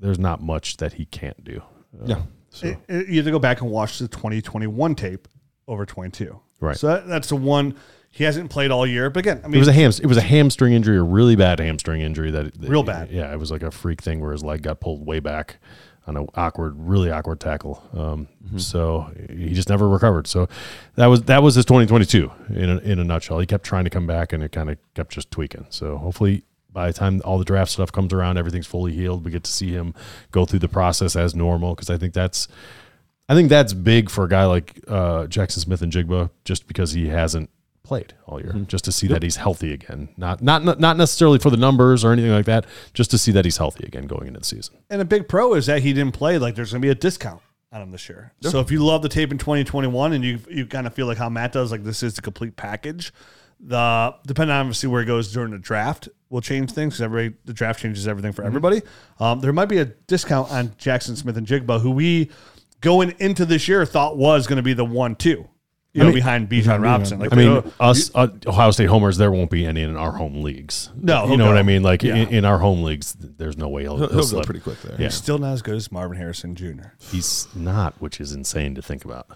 there's not much that he can't do. Uh, Yeah. So it- it- you have to go back and watch the 2021 tape over 22. Right. So that, that's the one he hasn't played all year. But again, I mean, it was a ham it was a hamstring injury, a really bad hamstring injury that, that- Real bad. Yeah, it was like a freak thing where his leg got pulled way back on an awkward, really awkward tackle. Um, So he just never recovered. So that was that was his 2022 in a, in a nutshell. He kept trying to come back and it kind of kept just tweaking. So hopefully. By the time all the draft stuff comes around, everything's fully healed. We get to see him go through the process as normal because I think that's I think that's big for a guy like uh, Jaxon Smith-Njigba, just because he hasn't played all year, just to see that he's healthy again. Not not not necessarily for the numbers or anything like that, just to see that he's healthy again going into the season. and a big pro is that he didn't play. Like there's going to be a discount on him this year. So if you love the tape in 2021 and you you kind of feel like how Matt does, like this is the complete package. The depending on obviously where it goes during the draft will change things because every the draft changes everything for everybody. Um, there might be a discount on Jaxon Smith-Njigba, who we going into this year thought was going to be the one two, you know, behind Bijan Robinson. Like I mean, uh, us uh, Ohio State homers, there won't be any in our home leagues. No, you he'll know what. I mean. Like Yeah. in, in our home leagues, there's no way he'll, he'll, he'll he'll go slip. pretty quick there. Yeah, still not as good as Marvin Harrison Jr. he's not, which is insane to think about.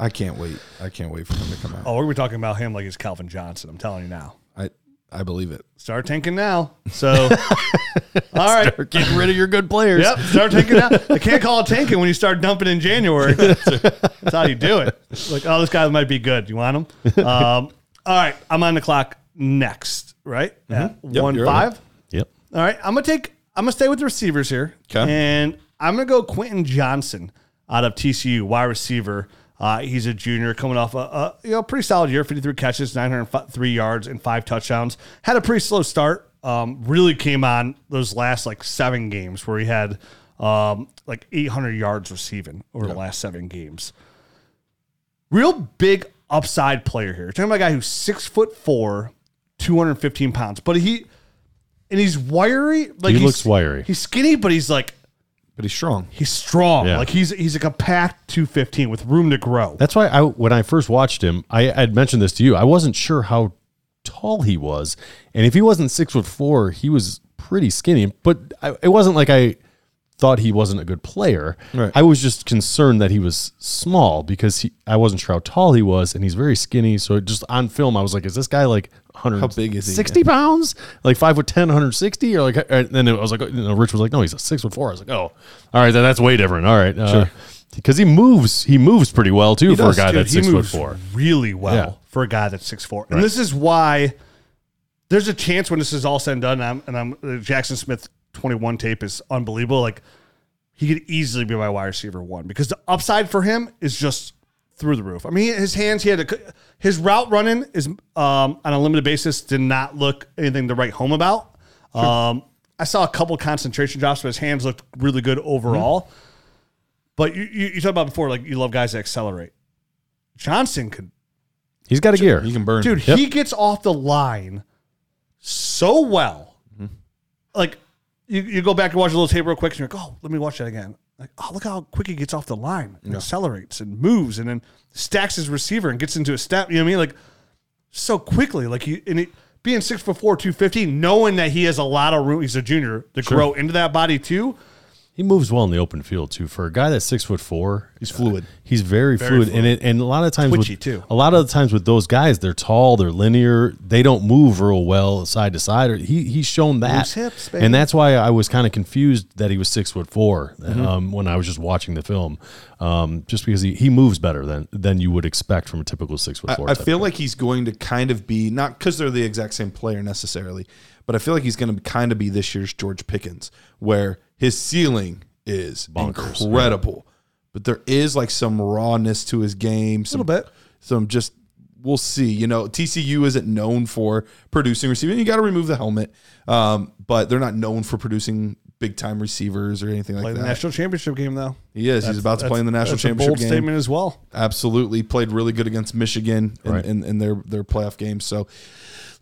I can't wait. I can't wait for him to come out. Oh, we're talking about him like he's Calvin Johnson. I'm telling you now. I I believe it. Start tanking now. So, <laughs> all right. Getting rid of your good players. Yep, start tanking now. I can't call it tanking when you start dumping in January. <laughs> That's how you do it. Like, oh, this guy might be good. You want him? Um, all right, I'm on the clock next, right? At Yep, one you're five. Yep. All right, I'm gonna take. I'm gonna stay with the receivers here, 'Kay. and I'm gonna go Quentin Johnston out of TCU, wide receiver. Uh, he's a junior coming off a, a you know pretty solid year, 53 catches, 903 yards, and five touchdowns. Had a pretty slow start. Um, really came on those last like seven games where he had um, like 800 yards receiving over the last seven games. Real big upside player here. Talking about a guy who's six foot four, 215 pounds, but he and he's wiry. Like He looks wiry. He's skinny, but he's like But he's strong. he's strong. Yeah. Like he's he's a compact 215 with room to grow. That's why I when I first watched him, I had mentioned this to you. I wasn't sure how tall he was, and if he wasn't six foot four, he was pretty skinny. But I, it wasn't like I thought he wasn't a good player. Right. I was just concerned that he was small because he I wasn't sure how tall he was, and he's very skinny. So just on film, I was like, is this guy like 100, How big is he? 60 pounds, like five foot 10, 160, or like. And then it was like, you know, Rich was like, no, he's a six foot four. I was like, oh, all right, then that's way different. All right, uh, because he moves, he moves pretty well too for does, a guy Dude, that's six he foot four. really well Yeah. for a guy that's six four. And this is why there's a chance when this is all said and done, and I'm, and I'm the Jaxon Smith 21 tape is unbelievable. Like he could easily be my wide receiver one because the upside for him is just through the roof. I mean, his hands, he had a, his route running is um, on a limited basis did not look anything to write home about. Um, I saw a couple concentration drops, but his hands looked really good overall. But you, you, you talked about before, like you love guys that accelerate. Johnston could He's got a gear. He can burn. dude he gets off the line so well like you, you go back and watch a little tape real quick and you're like oh let me watch that again like oh look how quick he gets off the line and accelerates and moves and then stacks his receiver and gets into a step you know what i mean like so quickly. Like he and it, being six foot four, two fifty, knowing that he has a lot of room. He's a junior to grow into that body too. He moves well in the open field too. For a guy that's six foot four, He's fluid. He's very, fluid. and it, and a lot of times Twitchy, with, too. A lot of the times with those guys, they're tall, they're linear, they don't move real well side to side. Or he he's shown that, Loose hips, baby. and that's why I was kind of confused that he was six foot 4 Mm-hmm. um, when I was just watching the film, um, just because he, he moves better than than you would expect from a typical six foot I, four. I type feel guy. like he's going to kind of be not because they're the exact same player necessarily, but I feel like he's going to kind of be this year's George Pickens, where his ceiling is Bonkers, incredible, but there is like some rawness to his game, some Little bit. some just we'll see. You know, TCU isn't known for producing receiving. You got to remove the helmet, um, but they're not known for producing big time receivers or anything like Play the that. national championship game though. he is. He's about to play in the national that's a championship bold game statement as well. absolutely played really good against Michigan in, Right. in, in their their playoff games. So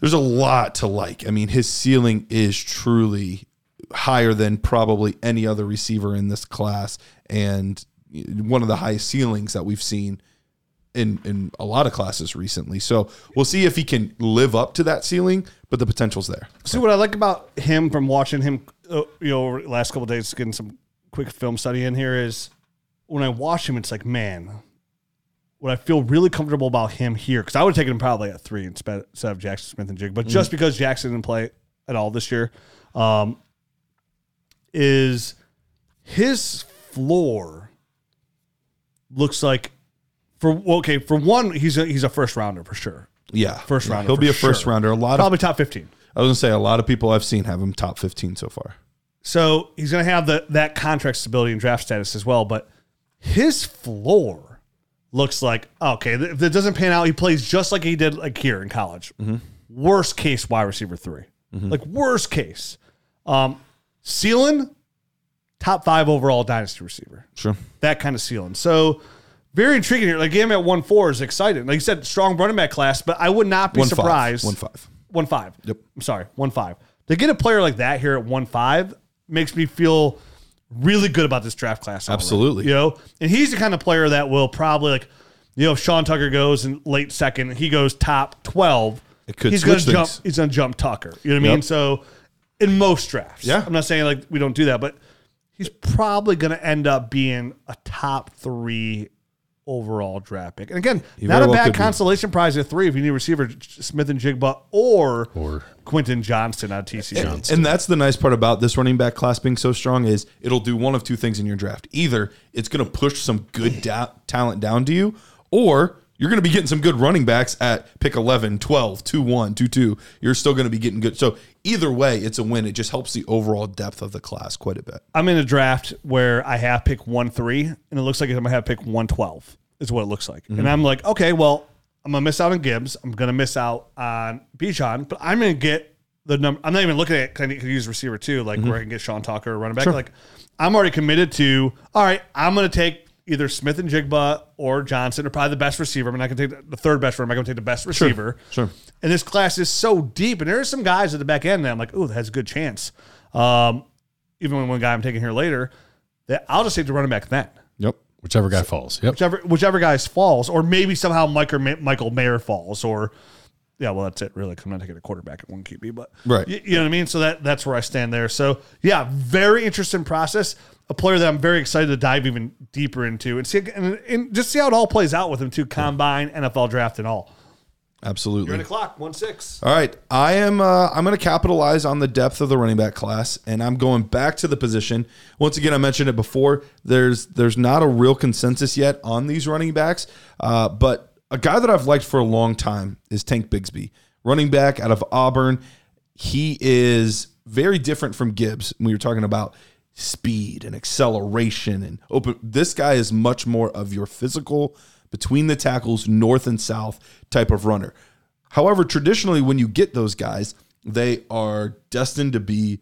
there's a lot to like. I mean, his ceiling is truly higher than probably any other receiver in this class, and one of the highest ceilings that we've seen in in a lot of classes recently. So we'll see if he can live up to that ceiling, but the potential's there. See what I like about him from watching him, uh, you know, over the last couple of days, getting some quick film study in here is when I watch him, it's like, man, what I feel really comfortable about him here because I would have taken him probably at three instead of Jaxon Smith and Jig, but just because Jaxon didn't play at all this year, um, is his floor looks like for okay for one he's a he's a first rounder for sure Yeah, first rounder He'll be a first sure. rounder. A lot of probably top fifteen. I was gonna say a lot of people I've seen have him top 15 so far. So he's going to have the that contract stability and draft status as well. But his floor looks like okay. If it doesn't pan out, he plays just like he did like here in college. Worst case wide receiver 3 like worst case. Um, ceiling, top five overall dynasty receiver. Sure. That kind of ceiling. So very intriguing here. Like him at one four is exciting. Like you said, strong running back class, but I would not be One five. surprised. One five. One five. Yep. I'm sorry, one five. To get a player like that here at one five makes me feel really good about this draft class. already, Absolutely. You know, and he's the kind of player that will probably like, you know, if Sean Tucker goes in late second, he goes top twelve. It could he's gonna jump. He's gonna jump Tucker. You know what I mean? Yep. So in most drafts, Yeah. I'm not saying like we don't do that, but he's probably gonna end up being a top three overall draft pick. And again, not a bad could be. consolation prize at three if you need receiver, Smith-Njigba or Or- Quentin Johnston on TCU. And that's the nice part about this running back class being so strong is it'll do one of two things in your draft. Either it's going to push some good da- talent down to you, or you're going to be getting some good running backs at pick 11, 12, 2 1, 2 2. You're still going to be getting good. So either way, it's a win. It just helps the overall depth of the class quite a bit. I'm in a draft where I have pick one three, and it looks like I'm gonna have pick one twelve. Is what it looks like, Mm-hmm. and I'm like, okay, well, I'm gonna miss out on Gibbs. I'm gonna miss out on Bijan, but I'm gonna get the number. I'm not even looking at can I use receiver too, like Mm-hmm. where I can get Sean Tucker or running back. Like, I'm already committed to. All right, I'm gonna take either Smith-Njigba or Johnston, are probably the best receiver. I'm not gonna take the third best. For I'm not gonna take the best receiver. sure. sure. And this class is so deep, and there are some guys at the back end that I'm like, oh, that has a good chance. Um, even when one guy I'm taking here later, that I'll just take the running back then. Yep. whichever guy falls. Yep. Whichever whichever guy falls, or maybe somehow Michael Michael Mayer falls, or yeah, well that's it really. I'm not taking a quarterback at one QB, but Right. you, you know what I mean. So that that's where I stand there. So yeah, very interesting process. A player that I'm very excited to dive even deeper into and see and, and just see how it all plays out with him too. Combine, NFL draft, and all. Absolutely. You're in the clock, one six. All right, I am. Uh, I'm going to capitalize on the depth of the running back class, and I'm going back to the position. Once again, I mentioned it before. There's there's not a real consensus yet on these running backs, uh, but a guy that I've liked for a long time is Tank Bigsby, running back out of Auburn. He is very different from Gibbs. We were talking about speed and acceleration and open. This guy is much more of your physical between the tackles, north and south type of runner. However, traditionally, when you get those guys, they are destined to be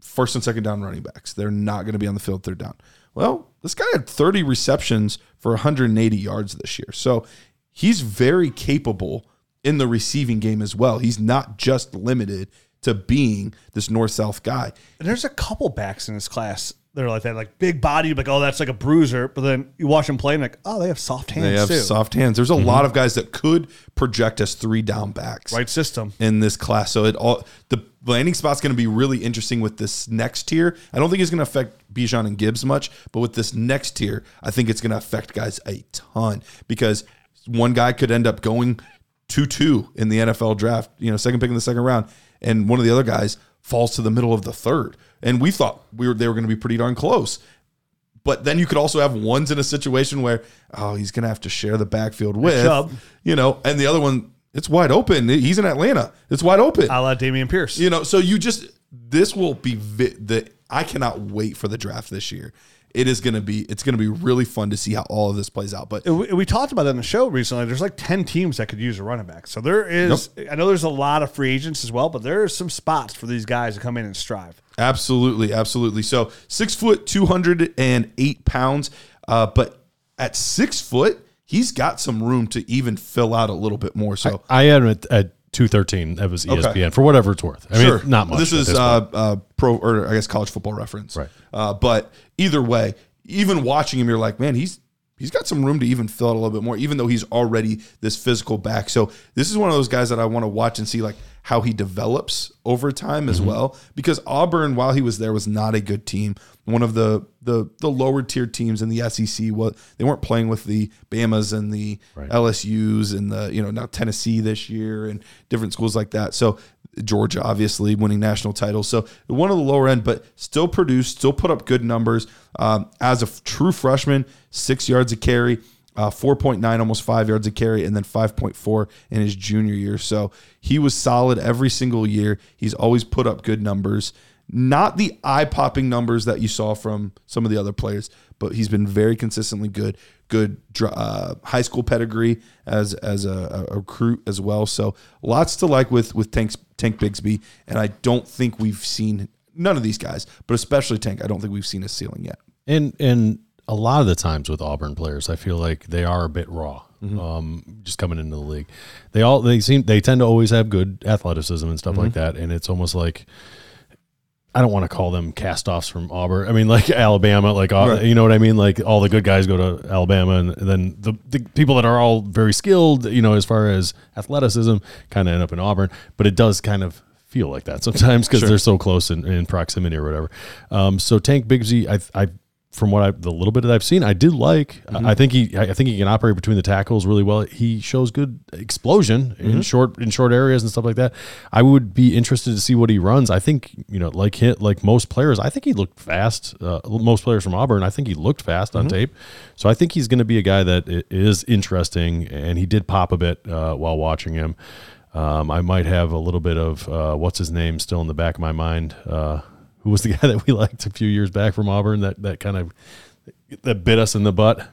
first and second down running backs. They're not going to be on the field third down. Well, this guy had 30 receptions for 180 yards this year. So he's very capable in the receiving game as well. He's not just limited to being this north south guy. And there's a couple backs in this class that are like that, like big body, like oh that's like a bruiser. But then you watch them play, and like oh they have soft hands They have too. soft hands. There's a mm-hmm. lot of guys that could project as three down backs. right system. in this class. So it all the landing spot's going to be really interesting with this next tier. I don't think it's going to affect Bijan and Gibbs much, but with this next tier, I think it's going to affect guys a ton because one guy could end up going two two in the NFL draft, you know, second pick in the second round, and one of the other guys falls to the middle of the third. And we thought we were they were going to be pretty darn close. But then you could also have ones in a situation where, oh, he's going to have to share the backfield with, you know, and the other one, it's wide open. He's in Atlanta. It's wide open. A la Dameon Pierce. You know, so you just this will be vi- the I cannot wait for the draft this year. It is going to be it's going to be really fun to see how all of this plays out. But we, we talked about that in the show recently. There's like 10 teams that could use a running back. So there is, I know there's a lot of free agents as well, but there are some spots for these guys to come in and strive. Absolutely, absolutely. So six foot, two hundred and eight pounds. Uh, but at six foot, he's got some room to even fill out a little bit more. So I had him at, at two thirteen. That was ESPN for whatever it's worth. I mean, not much. This is point. uh, uh, pro or I guess college football reference. Right. Uh, but either way, even watching him, you're like, man, he's he's got some room to even fill out a little bit more, even though he's already this physical back. So this is one of those guys that I want to watch and see like how he develops over time as well. Because Auburn, while he was there, was not a good team. One of the the the lower tier teams in the SEC. What they weren't playing with the Bama's and the Right. LSU's and the you know now Tennessee this year and different schools like that. So Georgia obviously winning national titles. So one of the lower end, but still produced, still put up good numbers um, as a true freshman. Six yards a carry. Uh, 4.9, almost five yards a carry, and then 5.4 in his junior year. So he was solid every single year. He's always put up good numbers. Not the eye popping numbers that you saw from some of the other players, but he's been very consistently good. Good uh, high school pedigree as as a, a recruit as well. So lots to like with with Tank Tank Bigsby, and I don't think we've seen none of these guys, but especially Tank. I don't think we've seen a ceiling yet. And and a lot of the times with Auburn players, I feel like they are a bit raw. Um, just coming into the league, they all they seem they tend to always have good athleticism and stuff like that, and it's almost like I don't want to call them cast-offs from Auburn. I mean, like Alabama, like Right. you know what I mean. Like all the good guys go to Alabama, and then the, the people that are all very skilled, you know, as far as athleticism, kind of end up in Auburn. But it does kind of feel like that sometimes because they're so close in, in proximity or whatever. Um, so Tank Bigsby, I, I from what I the little bit that I've seen, I did like. Mm-hmm. I think he I think he can operate between the tackles really well. He shows good explosion Mm-hmm. in short in short areas and stuff like that. I would be interested to see what he runs. I think you know like hit like most players. I think he looked fast. Uh, most players from Auburn, I think he looked fast on Mm-hmm. tape. So I think he's going to be a guy that is interesting, and he did pop a bit uh, while watching him. Um, I might have a little bit of uh, what's his name still in the back of my mind. Uh, who was the <laughs> guy that we liked a few years back from Auburn that that kind of that bit us in the butt?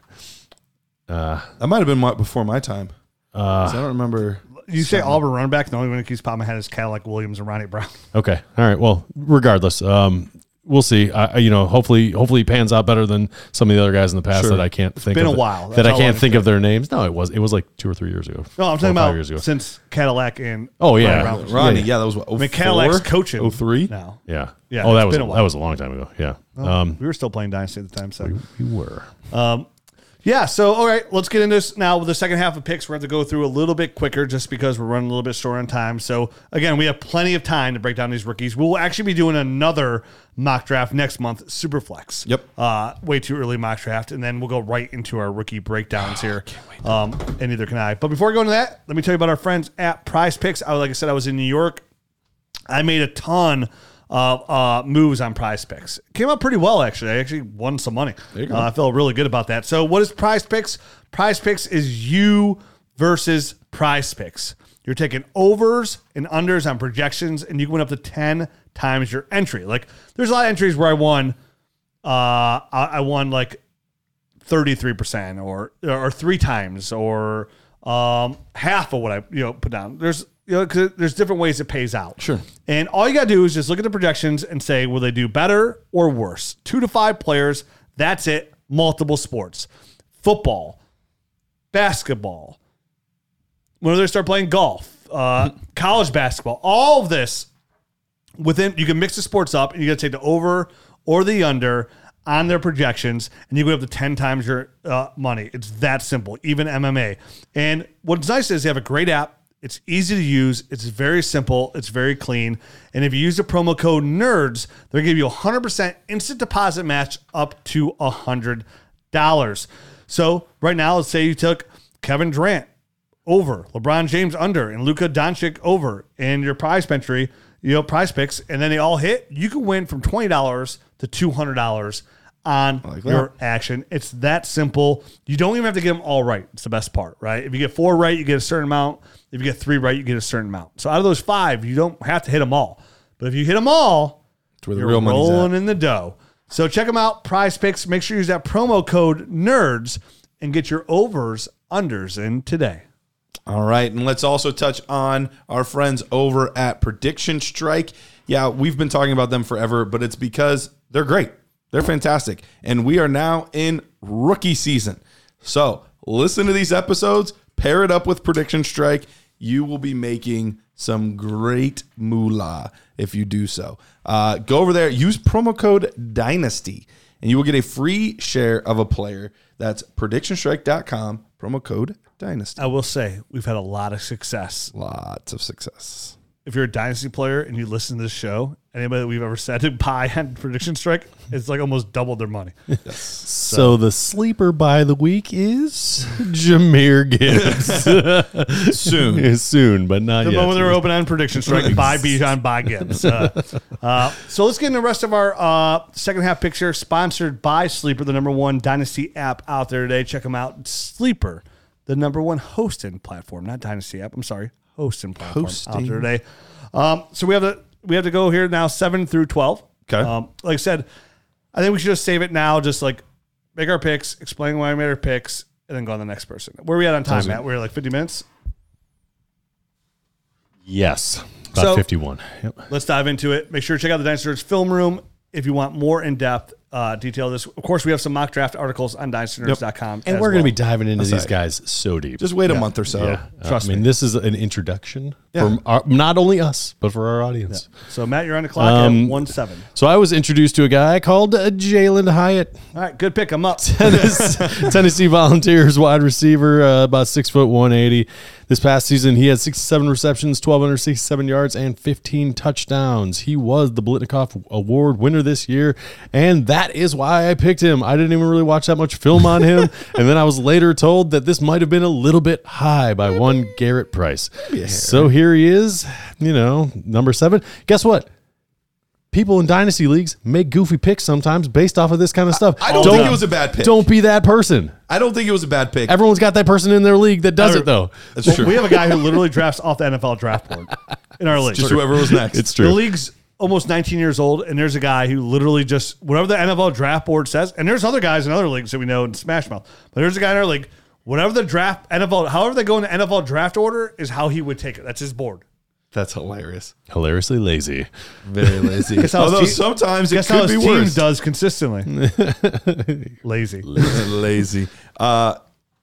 That might have been my, before my time. Uh, 'Cause I don't remember. You say Auburn running back, the only one that keeps popping in my head is Cadillac Williams and Ronnie Brown. Okay, all right. Well, regardless, um, we'll see. I, I- you know, hopefully, hopefully, he pans out better than some of the other guys in the past Sure. that I can't think. been of a while. that I can't think of their names. No, it was it was like two or three years ago. No, I'm talking about years ago. since Cadillac and Oh, yeah. Brown was- Ronnie, Yeah. yeah, that was what. I mean, Cadillac's coaching 03? now. Yeah, Yeah, Oh, that was a that was a long time ago. Yeah. Um, we were still playing Dynasty at the time, so we were. Yeah, so all right, let's get into this now with the second half of picks. We're going to go through a little bit quicker just because we're running a little bit short on time. So again, we have plenty of time to break down these rookies. We'll actually be doing another mock draft next month, Superflex. Yep. Uh, way too early mock draft, and then we'll go right into our rookie breakdowns here. Um, and neither can I. But before we go into that, let me tell you about our friends at Prize Picks. I, like I said, I was in New York. I made a ton of uh, moves on Prize Picks. Came out pretty well, actually. I actually won some money. Uh, I felt really good about that. So, what is Prize Picks? Prize Picks is you versus Prize Picks. You're taking overs and unders on projections, and you can win up to 10 times your entry. Like, there's a lot of entries where I won, uh, I, I won like 33% or or three times or um, half of what I you know put down. There's you know cause there's different ways it pays out. Sure. And all you got to do is just look at the projections and say will they do better or worse? 2 to 5 players, that's it. Multiple sports. Football, basketball. When do they start playing golf, uh, <laughs> college basketball, all of this within you can mix the sports up and you got to take the over or the under on their projections, and you go up to 10 times your uh, money. It's that simple, even MMA. And what's nice is they have a great app. It's easy to use. It's very simple. It's very clean. And if you use the promo code NERDS, they'll give you a 100% instant deposit match up to $100. So right now, let's say you took Kevin Durant over, LeBron James under, and Luka Doncic over, in your prize entry, you know, prize picks, and then they all hit, you can win from $20 to $200 on like your action. It's that simple. You don't even have to get them all right. It's the best part, right? If you get four right, you get a certain amount. If you get three right, you get a certain amount. So out of those five, you don't have to hit them all. But if you hit them all, That's where the you're real money's rolling at. in the dough. So check them out, Prize Picks. Make sure you use that promo code NERDS and get your overs, unders in today. All right, and let's also touch on our friends over at Prediction Strike. Yeah, we've been talking about them forever, but it's because they're great. They're fantastic. And we are now in rookie season. So listen to these episodes, pair it up with Prediction Strike. You will be making some great moolah if you do so. Uh, go over there, use promo code DYNASTY, and you will get a free share of a player. That's predictionstrike.com, promo code DYNASTY. I will say we've had a lot of success. Lots of success. If you're a dynasty player and you listen to this show, anybody that we've ever said to <laughs> buy on Prediction Strike, it's like almost doubled their money. <laughs> Yes. So the sleeper by the week is <laughs> Jahmyr Gibbs. Soon. Soon, but not yet. The yet. moment they're open on Prediction Strike, buy Bijan, buy Gibbs. Uh, uh, so let's get into the rest of our uh, second half picture, sponsored by Sleeper, the number one dynasty app out there today. Check them out. Sleeper, the number one hosting platform, not dynasty app. I'm sorry, hosting platform out there today. Um, so we have to we have to go here now seven through twelve. Okay. Um, like I said, I think we should just save it now. Just like make our picks, explain why we made our picks, and then go on the next person. Where are we at on time, Matt? We're like 50 minutes. Yes. About So- 51. Yep. Let's dive into it. Make sure to check out the Nerds film room if you want more in depth uh, detail. This, of course, we have some mock draft articles on dynastynerds.com. And we're going to well. be diving into these right. guys so deep. Just wait a month or so. yeah. trust I mean, me. this is an introduction Yeah. for our, not only us, but for our audience. So Matt, you're on the clock Um, at one seven. So I was introduced to a guy called uh, Jalin Hyatt. All right, good pick. I'm up. <laughs> Tennessee, <laughs> Tennessee Volunteers wide receiver, uh, about six foot one eighty. This past season, he had sixty-seven receptions, twelve hundred sixty-seven yards, and fifteen touchdowns. He was the Biletnikoff Award winner this year, and that is why I picked him. I didn't even really watch that much film on him, <laughs> and then I was later told that this might have been a little bit high by one Garrett Price. So here he is, you know, number seven. Guess what? People in dynasty leagues make goofy picks sometimes based off of this kind of stuff. I don't think it was a bad pick. Don't be that person. I don't think it was a bad pick. Everyone's got that person in their league that does it though. That's true. We have a guy who literally drafts off the NFL draft board in our league. Just whoever was next. It's true. The league's almost 19 years old, and there's a guy who literally just whatever the NFL draft board says, and there's other guys in other leagues that we know in Smash Mouth, but there's a guy in our league. Whatever the draft NFL, however they go in the NFL draft order is how he would take it. That's his board. That's hilarious. Hilariously lazy. Very lazy. Guess how his Although team- sometimes it Guess how could be team worse. does consistently. <laughs> Lazy. lazy. Uh,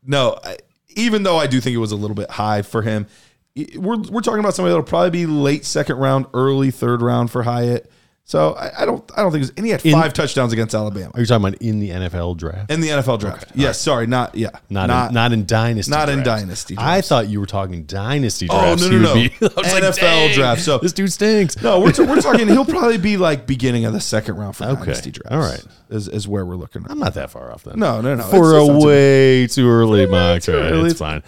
no, I, even though I do think it was a little bit high for him, i- we're we're talking about somebody that'll probably be late second round, early third round for Hyatt. So I, I don't I don't think it was, and he had In- five touchdowns against Alabama Are you talking about in the NFL draft? in the NFL draft. yes, sorry, not yeah, Not in, not in dynasty. not in drafts. dynasty. I thought you were talking dynasty Oh, drafts. no, no, no. be- <laughs> was like, NFL draft. So- this dude stinks. No, we're, t- we're talking. He'll <laughs> probably be like beginning of the second round for Okay. dynasty drafts. All right. is, is where we're looking. At. I'm not that far off then. No, no, no. For It's- it's a not too way too early draft. It's fine.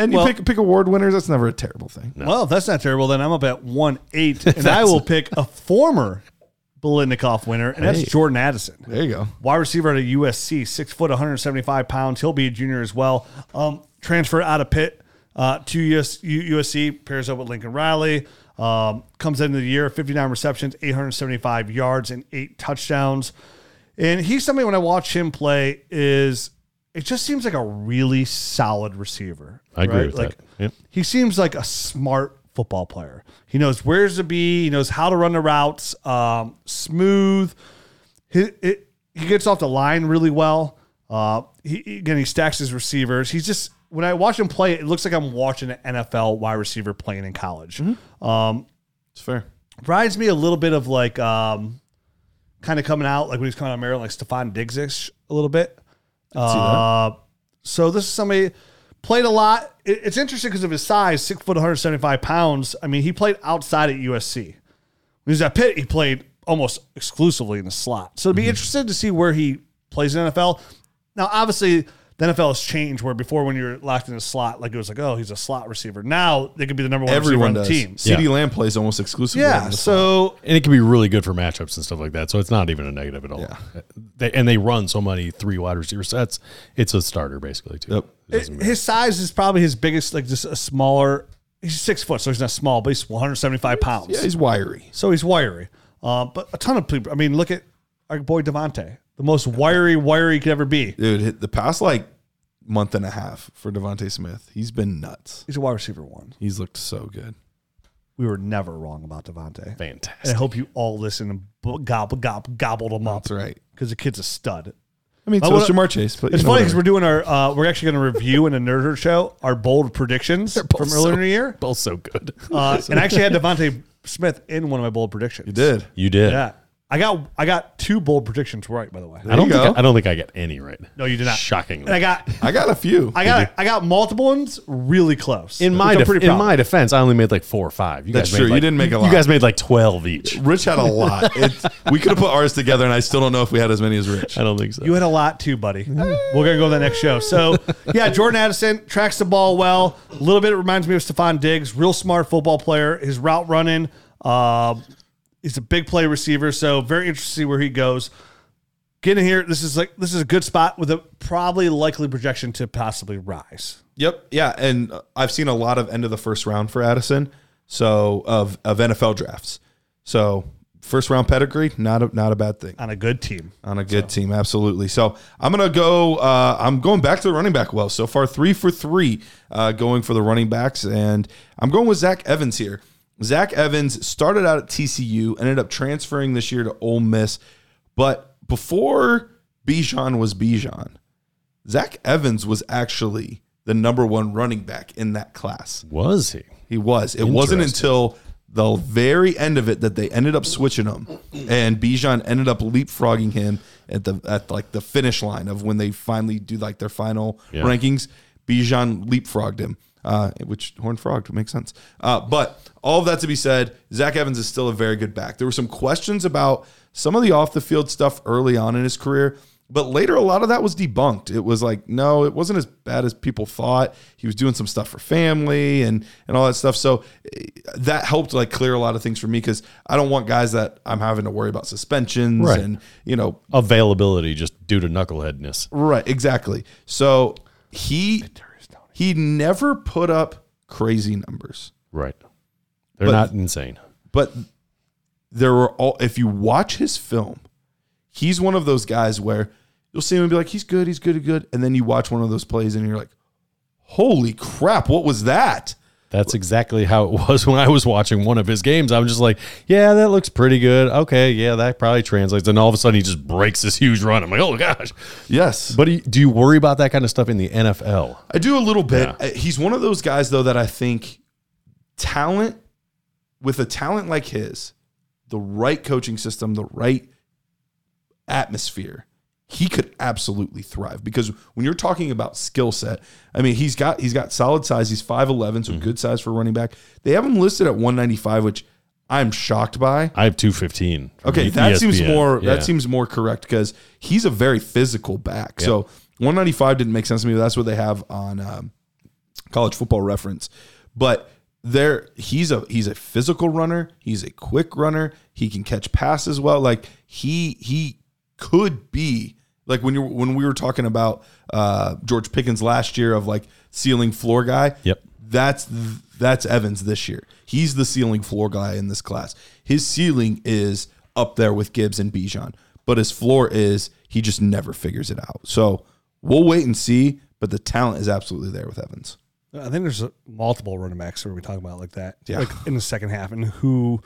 And you Well- pick pick award winners. That's never a terrible thing. Well, if that's not terrible, then I'm up at one eight, <laughs> and I will pick a former Biletnikoff winner, and that's Hey. Jordan Addison. There you go. Wide receiver at a USC, six foot, 175 pounds. He'll be a junior as well. Um, transfer out of Pitt uh, to US, USC, pairs up with Lincoln Riley. Um, comes into the year, 59 receptions, 875 yards, and eight touchdowns. And he's somebody when I watch him play is it just seems like a really solid receiver. I agree right? with like, that. Yep. He seems like a smart football player. He knows where's to be. He knows how to run the routes. Um, smooth. He, it, he gets off the line really well. Uh, he, again, he stacks his receivers. He's just when I watch him play, it looks like I'm watching an NFL wide receiver playing in college. Um, It's fair. reminds me a little bit of like um, kind of coming out like when he's coming out of Maryland, like Stefon Diggs ish a little bit. Uh, so this is somebody played a lot. It- it's interesting because of his size, six foot, 175 pounds. I mean, he played outside at USC. When he was at Pitt, he played almost exclusively in the slot. So it'd be interested to see where he plays in NFL. Now, obviously, the NFL has changed where before when you were locked in a slot, like it was like, oh, he's a slot receiver. Now they could be the number one Everyone receiver on does. the team. CeeDee Lamb plays almost exclusively. Yeah. on the slot. So and it can be really good for matchups and stuff like that. So it's not even a negative at all. Yeah. They, and they run so many three wide receiver sets. It's a starter basically too. Yep. It doesn't matter. his size is probably his biggest, like just a smaller. He's six foot, so he's not small, but he's 175 pounds. yeah, he's wiry. so he's wiry. Uh, but a ton of people. I mean, look at our boy DeVonta, the most wiry, wiry he could ever be. Dude, the past like month and a half for DeVonta Smith, he's been nuts. He's a wide receiver one. He's looked so good. We were never wrong about DeVonta. And I hope you all listen and b- gobble, gobble, gobbled him up. That's right. Because the kid's a stud. I mean, so is wanna- Ja'Marr Chase. But It's funny because we're doing our, uh, we're actually going to review in a Nerd Herd show our bold predictions from earlier in the year. Both so good. Uh, and I actually had DeVonta Smith in one of my bold predictions. You did. You did. Yeah. I got I got two bold predictions right, by the way. I don't you think go. I, I don't think I get any right. No, you did not. Shockingly. And I got I got a few. I got I got multiple ones really close. in which my I'm def- pretty in proud my of. defense, I only made like four or five. You That's guys made true. You Like, didn't make a lot. You guys made like twelve each. Rich had a <laughs> lot. It's, we could have put ours together, and I still don't know if we had as many as Rich. I don't think so. You had a lot too, buddy. We're gonna go to the next show. So yeah, Jordan Addison tracks the ball well. A little bit it reminds me of Stefon Diggs. Real smart football player. His route running. Uh, he's a big play receiver. So very interesting to see where he goes. Getting here, this is like this is a good spot with a probably likely projection to possibly rise. Yep. Yeah, and uh, I've seen a lot of end of the first round for Addison. So of of NFL drafts. So first round pedigree, not a not a bad thing on a good team. on a good team. Absolutely. So I'm gonna go. Uh, I'm going back to the running back well. So far, three for three, uh, going for the running backs, and I'm going with Zach Evans here. Zach Evans started out at TCU, ended up transferring this year to Ole Miss, but before Bijan was Bijan, Zach Evans was actually the number one running back in that class. Was he? He was. It wasn't until the very end of it that they ended up switching him, and Bijan ended up leapfrogging him at the at like the finish line of when they finally do like their final Yeah. rankings. Bijan leapfrogged him, uh, which horn frog makes sense. Uh, but all of that to be said, Zach Evans is still a very good back. There were some questions about some of the off the field stuff early on in his career. But later, a lot of that was debunked. It was like, no, it wasn't as bad as people thought. He was doing some stuff for family and and all that stuff. So eh, that helped like clear a lot of things for me because I don't want guys that I'm having to worry about suspensions Right. and you know Availability just due to knuckleheadness. Right, exactly. So he he never put up crazy numbers, Right. They're But- not insane. but there were all. If you watch his film, he's one of those guys where you'll see him and be like, "He's good, he's good, he's good," and then you watch one of those plays and you're like, "Holy crap, what was that?" That's exactly how it <laughs> was when I was watching one of his games. I'm just like, yeah, that looks pretty good. Okay, yeah, that probably translates. And all of a sudden, he just breaks this huge run. I'm like, oh gosh. Yes, But he- do you worry about that kind of stuff in the NFL? I do a little bit. Yeah. He's one of those guys though that I think talent with a talent like his, the right coaching system, the right atmosphere, he could absolutely thrive because when you're talking about skill set, I mean, he's got he's got solid size. He's 5'11, so good size for running back. They have him listed at 195, which I'm shocked by. I have 215. Okay, that seems more Yeah. that seems more correct because he's a very physical back. So 195 didn't make sense to me. That's what they have on um, college football reference. But there he's a he's a physical runner, he's a quick runner, he can catch passes well. Like he he could be like when you when we were talking about uh, George Pickens last year of like ceiling floor guy. Yep. That's that's Evans this year. He's the ceiling floor guy in this class. His ceiling is up there with Gibbs and Bijan, but his floor is he just never figures it out. So we'll wait and see. But the talent is absolutely there with Evans. I think there's a, multiple running backs where we talk about like that, Yeah. like in the second half, and who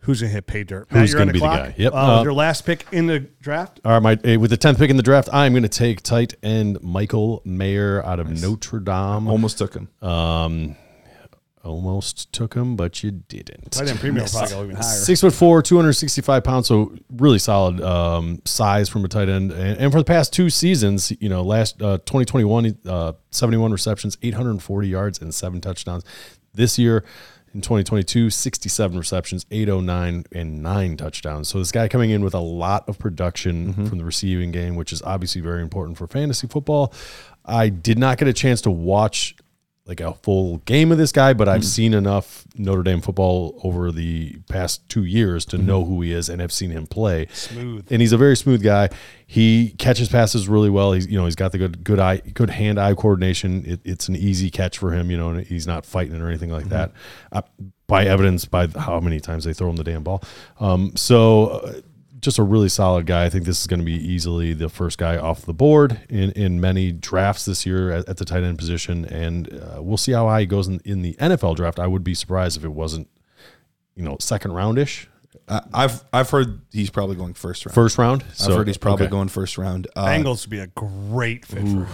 who's gonna hit pay dirt. Who's gonna be the clock. guy. Yep. Uh, Uh, your last pick in the draft. All right, my eh, with the tenth pick in the draft, I'm going to take tight end Michael Mayer out of Notre Dame. Almost took him. Um, almost took him, but you didn't. Tight end premium probably <laughs> go even higher. Six foot four, 265 pounds. So really solid um, size from a tight end. And, and for the past two seasons, you know, last uh, 2021, uh, 71 receptions, 840 yards, and seven touchdowns. This year, in 2022, 67 receptions, 809, and nine touchdowns. So this guy coming in with a lot of production mm-hmm. from the receiving game, which is obviously very important for fantasy football. I did not get a chance to watch like a full game of this guy, but I've seen enough Notre Dame football over the past two years to know who he is and have seen him play. Smooth, and he's a very smooth guy. He catches passes really well. He's you know he's got the good good eye good hand eye coordination. It, it's an easy catch for him. You know, and he's not fighting it or anything like that. Uh, by evidence by how many times they throw him the damn ball. Um, so. Just a really solid guy. I think this is going to be easily the first guy off the board in, in many drafts this year at, at the tight end position, and uh, we'll see how high he goes in, in the NFL draft. I would be surprised if it wasn't, you know, second roundish, I- I've I've heard he's probably going first round. first round. I've heard he's probably okay. going first round. Uh, Bengals would be a great fit for him.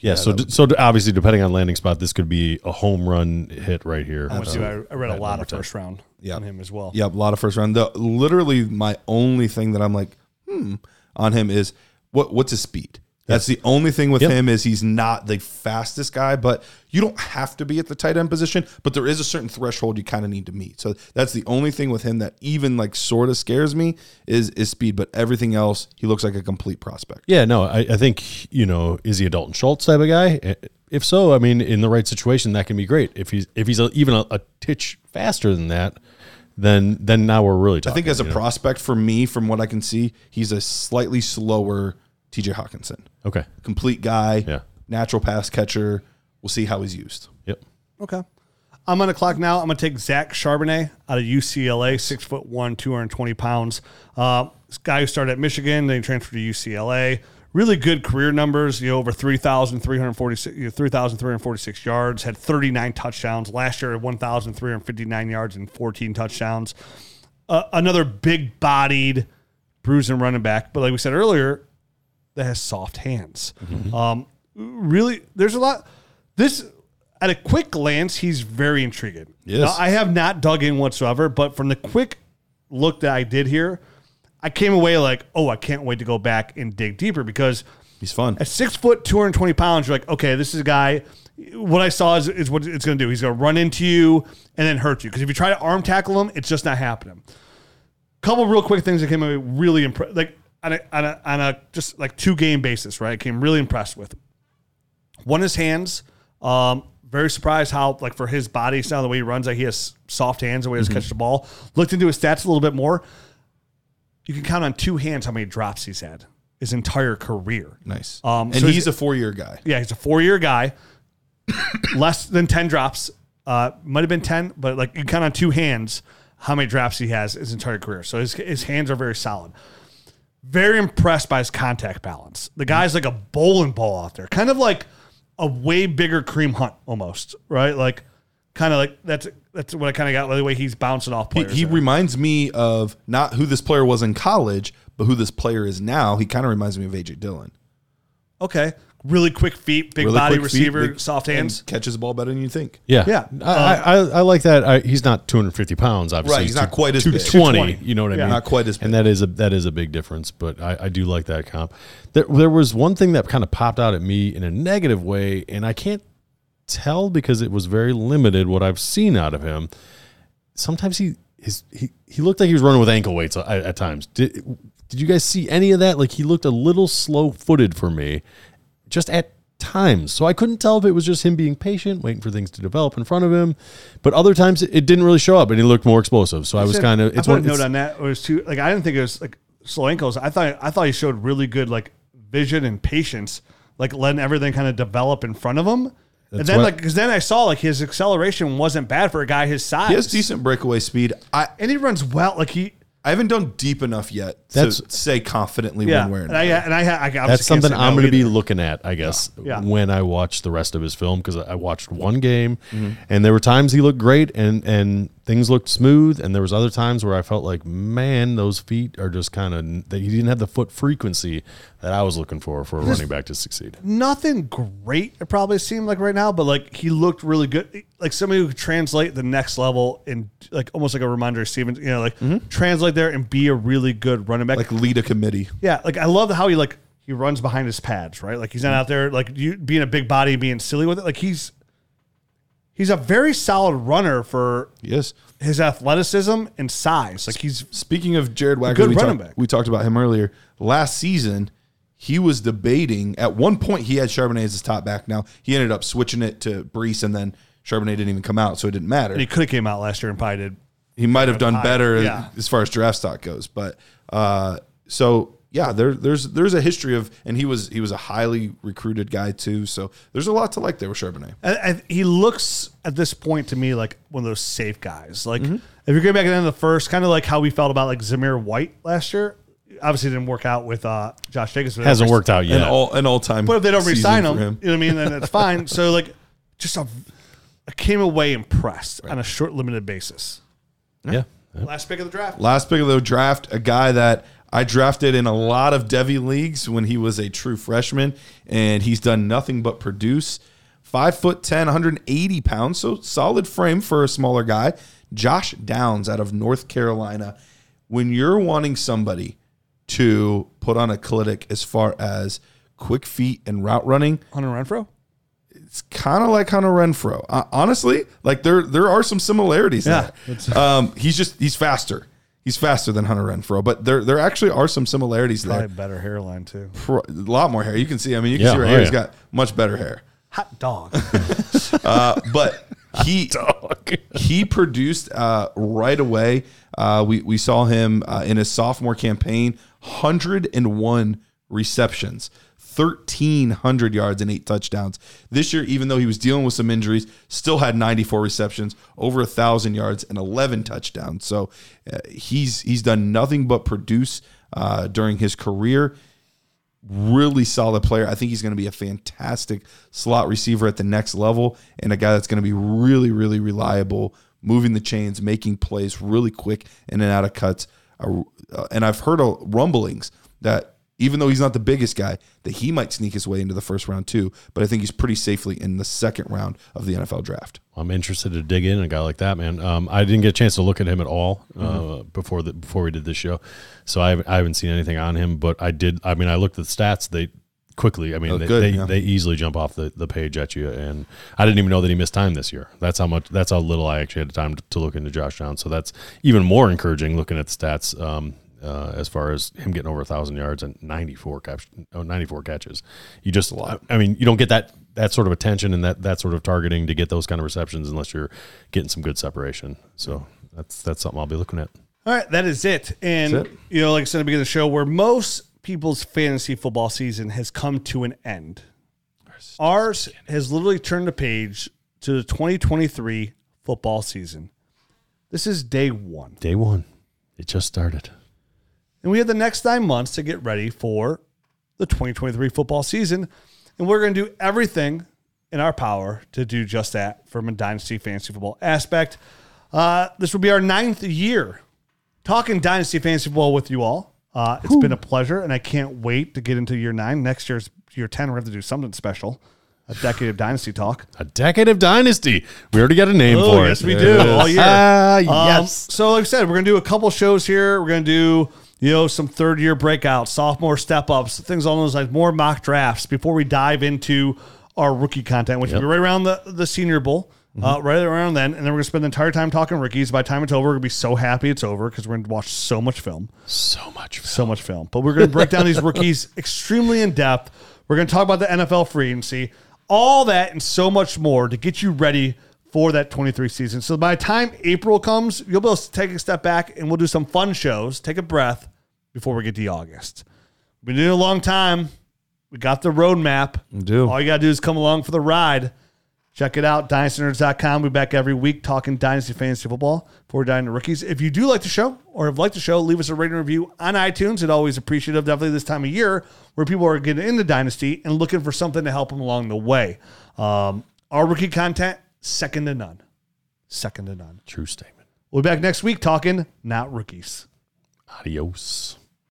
Yeah, so d- so obviously depending on landing spot, this could be a home run hit right here. I, went Uh, I read a lot number of 10. first round Yeah. on him as well. Yeah, a lot of first round. The literally my only thing that I'm like, hmm, on him is what what's his speed? That's the only thing with Yep. him is he's not the fastest guy, but you don't have to be at the tight end position, but there is a certain threshold you kind of need to meet. So that's the only thing with him that even like sort of scares me is is speed, but everything else he looks like a complete prospect. Yeah, no, I, I think you know, is he a Dalton Schultz type of guy? If so, I mean, in the right situation, that can be great. If he's if he's a, even a, a titch faster than that, then then now we're really I think as a know? prospect for me, from what I can see, he's a slightly slower TJ Hockenson. Okay. Complete guy, Yeah. natural pass catcher. We'll see how he's used. Yep. Okay. I'm on the clock now. I'm going to take Zach Charbonnet out of UCLA, six foot one, 220 pounds. Uh, this guy who started at Michigan, then he transferred to UCLA. Really good career numbers, you know, over 3,346 you know, 3,346 yards, had 39 touchdowns. Last year, 1,359 yards and 14 touchdowns. Uh, another big bodied, bruising running back. But like we said earlier, that has soft hands. Um, really, there's a lot. This at a quick glance, he's very intriguing. Yes. Now, I have not dug in whatsoever, but from the quick look that I did here, I came away like, oh, I can't wait to go back and dig deeper because He's fun. at six foot, 220 pounds, you're like, okay, this is a guy. What I saw is, is what it's going to do. He's going to run into you and then hurt you. Because if you try to arm tackle him, it's just not happening. Couple real quick things that came away really impressed, like on a, on a on a just like two game basis, right? I came really impressed with. One his hands. Um, very surprised how like for his body style, the way he runs, like he has soft hands, the way he Mm-hmm. has catch the ball. Looked into his stats a little bit more. You can count on two hands how many drops he's had his entire career. Nice. Um, and so he's, he's- a four year guy. Yeah, he's a four year guy. <coughs> Less than 10 drops. Uh, might have been 10, but like you count on two hands how many drops he has his entire career. So his, his hands are very solid. Very impressed by his contact balance. The guy's like a bowling ball out there, kind of like a way bigger Kareem Hunt almost, right? Like, kind of like that's that's what I kind of got by the way he's bouncing off He, players. he there. reminds me of not who this player was in college, but who this player is now. He kind of reminds me of AJ Dillon. okay, really quick feet, big Really body quick feet, receiver, big- soft and hands. catches the ball better than you think. Yeah. Yeah. I, I, uh, I like that. I, he's not 250 pounds, obviously. Right, he's not quite as big. 220. 220. You know what I Yeah. mean? Not quite as big. And that is a that is a big difference. But I, I do like that comp. There, there was one thing that kind of popped out at me in a negative way, and I can't tell because it was very limited what I've seen out of him. Sometimes he his he, he looked like he was running with ankle weights at, at times. Did did you guys see any of that? Like he looked a little slow footed for me, just at times. So I couldn't tell if it was just him being patient, waiting for things to develop in front of him. But other times it, it didn't really show up, and he looked more explosive. So I was kind of I it's put one note on that. It was too like I didn't think it was like slow ankles. I thought I thought he showed really good like vision and patience, like letting everything kind of develop in front of him. and then what- like because then I saw like his acceleration wasn't bad for a guy his size. He has decent breakaway speed. I and he runs well. Like he, I haven't done deep enough yet That's- to say confidently Yeah, one way or and I and I, I obviously That's something I'm no going to be looking at, I guess, Yeah. when I watch the rest of his film because I watched one game, Mm-hmm. and there were times he looked great and and things looked smooth, and there was other times where I felt like, man, those feet are just kind of that he didn't have the foot frequency that I was looking for for a running back to succeed. nothing great. It probably seemed like right now, but like he looked really good. Like somebody who could translate the next level and like almost like a reminder of Stevens. You know, like translate there and be a really good running back. like lead a committee. yeah, like I love how he like he runs behind his pads, right? Like he's not mm. out there like you being a big body, being silly with it. Like he's he's a very solid runner for Yes. his athleticism and size. Like he's Speaking of Jared Wagner, good we, running talked, back. we talked about him earlier. Last season, he was debating. At one point, he had Charbonnet as his top back. Now he ended up switching it to Breece, and then Charbonnet didn't even come out, so it didn't matter. he could have came out last year and probably did. He might have done high. better Yeah. as far as draft stock goes. But uh, so yeah, there, there's there's a history of, and he was he was a highly recruited guy too. So there's a lot to like there with Charbonnet. I, I, he looks at this point to me like one of those safe guys. Like if you're going back at the end of the first, kind of like how we felt about like Zamir White last year. Obviously, it didn't work out with uh, Josh Jacobs. but Hasn't worked out An yet. all an all time. But if they don't resign for him, you know what I mean, then it's fine. So like, just a, I came away impressed on a short limited basis. Yeah. Last pick of the draft. Last pick of the draft, a guy that I drafted in a lot of devy leagues when he was a true freshman, and he's done nothing but produce. Five foot 10, 180 pounds, so solid frame for a smaller guy. Josh Downs out of North Carolina. When you're wanting somebody to put on a clinic as far as quick feet and route running, Hunter Renfrow. It's kind of like Hunter Renfrow. Uh, honestly, like there there are some similarities Yeah. there. <laughs> Um, he's just he's faster. He's faster than Hunter Renfrow, but there there actually are some similarities Probably there. better hairline too. Pro- A lot more hair. You can see. I mean, you can Yeah, see right oh, here. He's yeah. got much better hair. Hot dog. <laughs> Uh, but he <laughs> he produced uh, right away. Uh, we we saw him uh, in his sophomore campaign, hundred and one receptions. 1300 yards and eight touchdowns. This year, even though he was dealing with some injuries, still had 94 receptions, over a thousand yards and 11 touchdowns. So uh, he's he's done nothing but produce uh, during his career really solid player. I think he's going to be a fantastic slot receiver at the next level and a guy that's going to be really, really reliable, moving the chains, making plays really quick in and out of cuts. Uh, and I've heard rumblings that even though he's not the biggest guy, that he might sneak his way into the first round too. But I think he's pretty safely in the second round of the NFL draft. I'm interested to dig in a guy like that, man. Um, I didn't get a chance to look at him at all uh, before the before we did this show, so I haven't, I haven't seen anything on him. But I did. I mean, I looked at the stats. They quickly. I mean, Oh, they good, they, yeah. they easily jump off the, the page at you. And I didn't even know that he missed time this year. That's how much. That's how little I actually had time to, to look into Josh Downs. So that's even more encouraging looking at the stats. Um, uh, as far as him getting over a thousand yards and 94 catch, oh, 94 catches, you just, I mean, you don't get that that sort of attention and that that sort of targeting to get those kind of receptions unless you're getting some good separation. So that's that's something I'll be looking at. All right, that is it. And it. you know, like I said at the beginning of the show, where most people's fantasy football season has come to an end. Ours has literally turned the page to the 2023 football season. This is day one. Day one, it just started. And we have the next nine months to get ready for the 2023 football season. And we're going to do everything in our power to do just that from a dynasty fantasy football aspect. Uh, this will be our ninth year talking dynasty fantasy football with you all. Uh, it's been a pleasure, and I can't wait to get into year nine. Next year's year 10, we're going to have to do something special a decade of dynasty talk. A decade of dynasty. We already got a name Oh, for yes, it. Yes, we do. All year. Um, yes. so, like I said, we're going to do a couple shows here. We're going to do, you know, some third year breakouts, sophomore step ups, things along those like more mock drafts before we dive into our rookie content, which will be right around the, the Senior Bowl. Uh, right around then, and then we're gonna spend the entire time talking rookies. By the time it's over, we're gonna be so happy it's over because we're gonna watch so much film so much. so much film. But we're going to break down these rookies <laughs> extremely in depth. We're going to talk about the NFL free agency, all that and so much more to get you ready for that 23 season. So by the time April comes, you'll be able to take a step back and we'll do some fun shows, take a breath before we get to August. We've been doing a long time. We got the roadmap. We do. All you got to do is come along for the ride. Check it out, dynastynerds.com. We're back every week talking Dynasty Fantasy Football for Dynasty Rookies. If you do like the show or have liked the show, leave us a rating review on iTunes. It's always appreciative, definitely this time of year where people are getting into Dynasty and looking for something to help them along the way. Um, our rookie content, second to none. Second to none. True statement. We'll be back next week talking not rookies. Adios.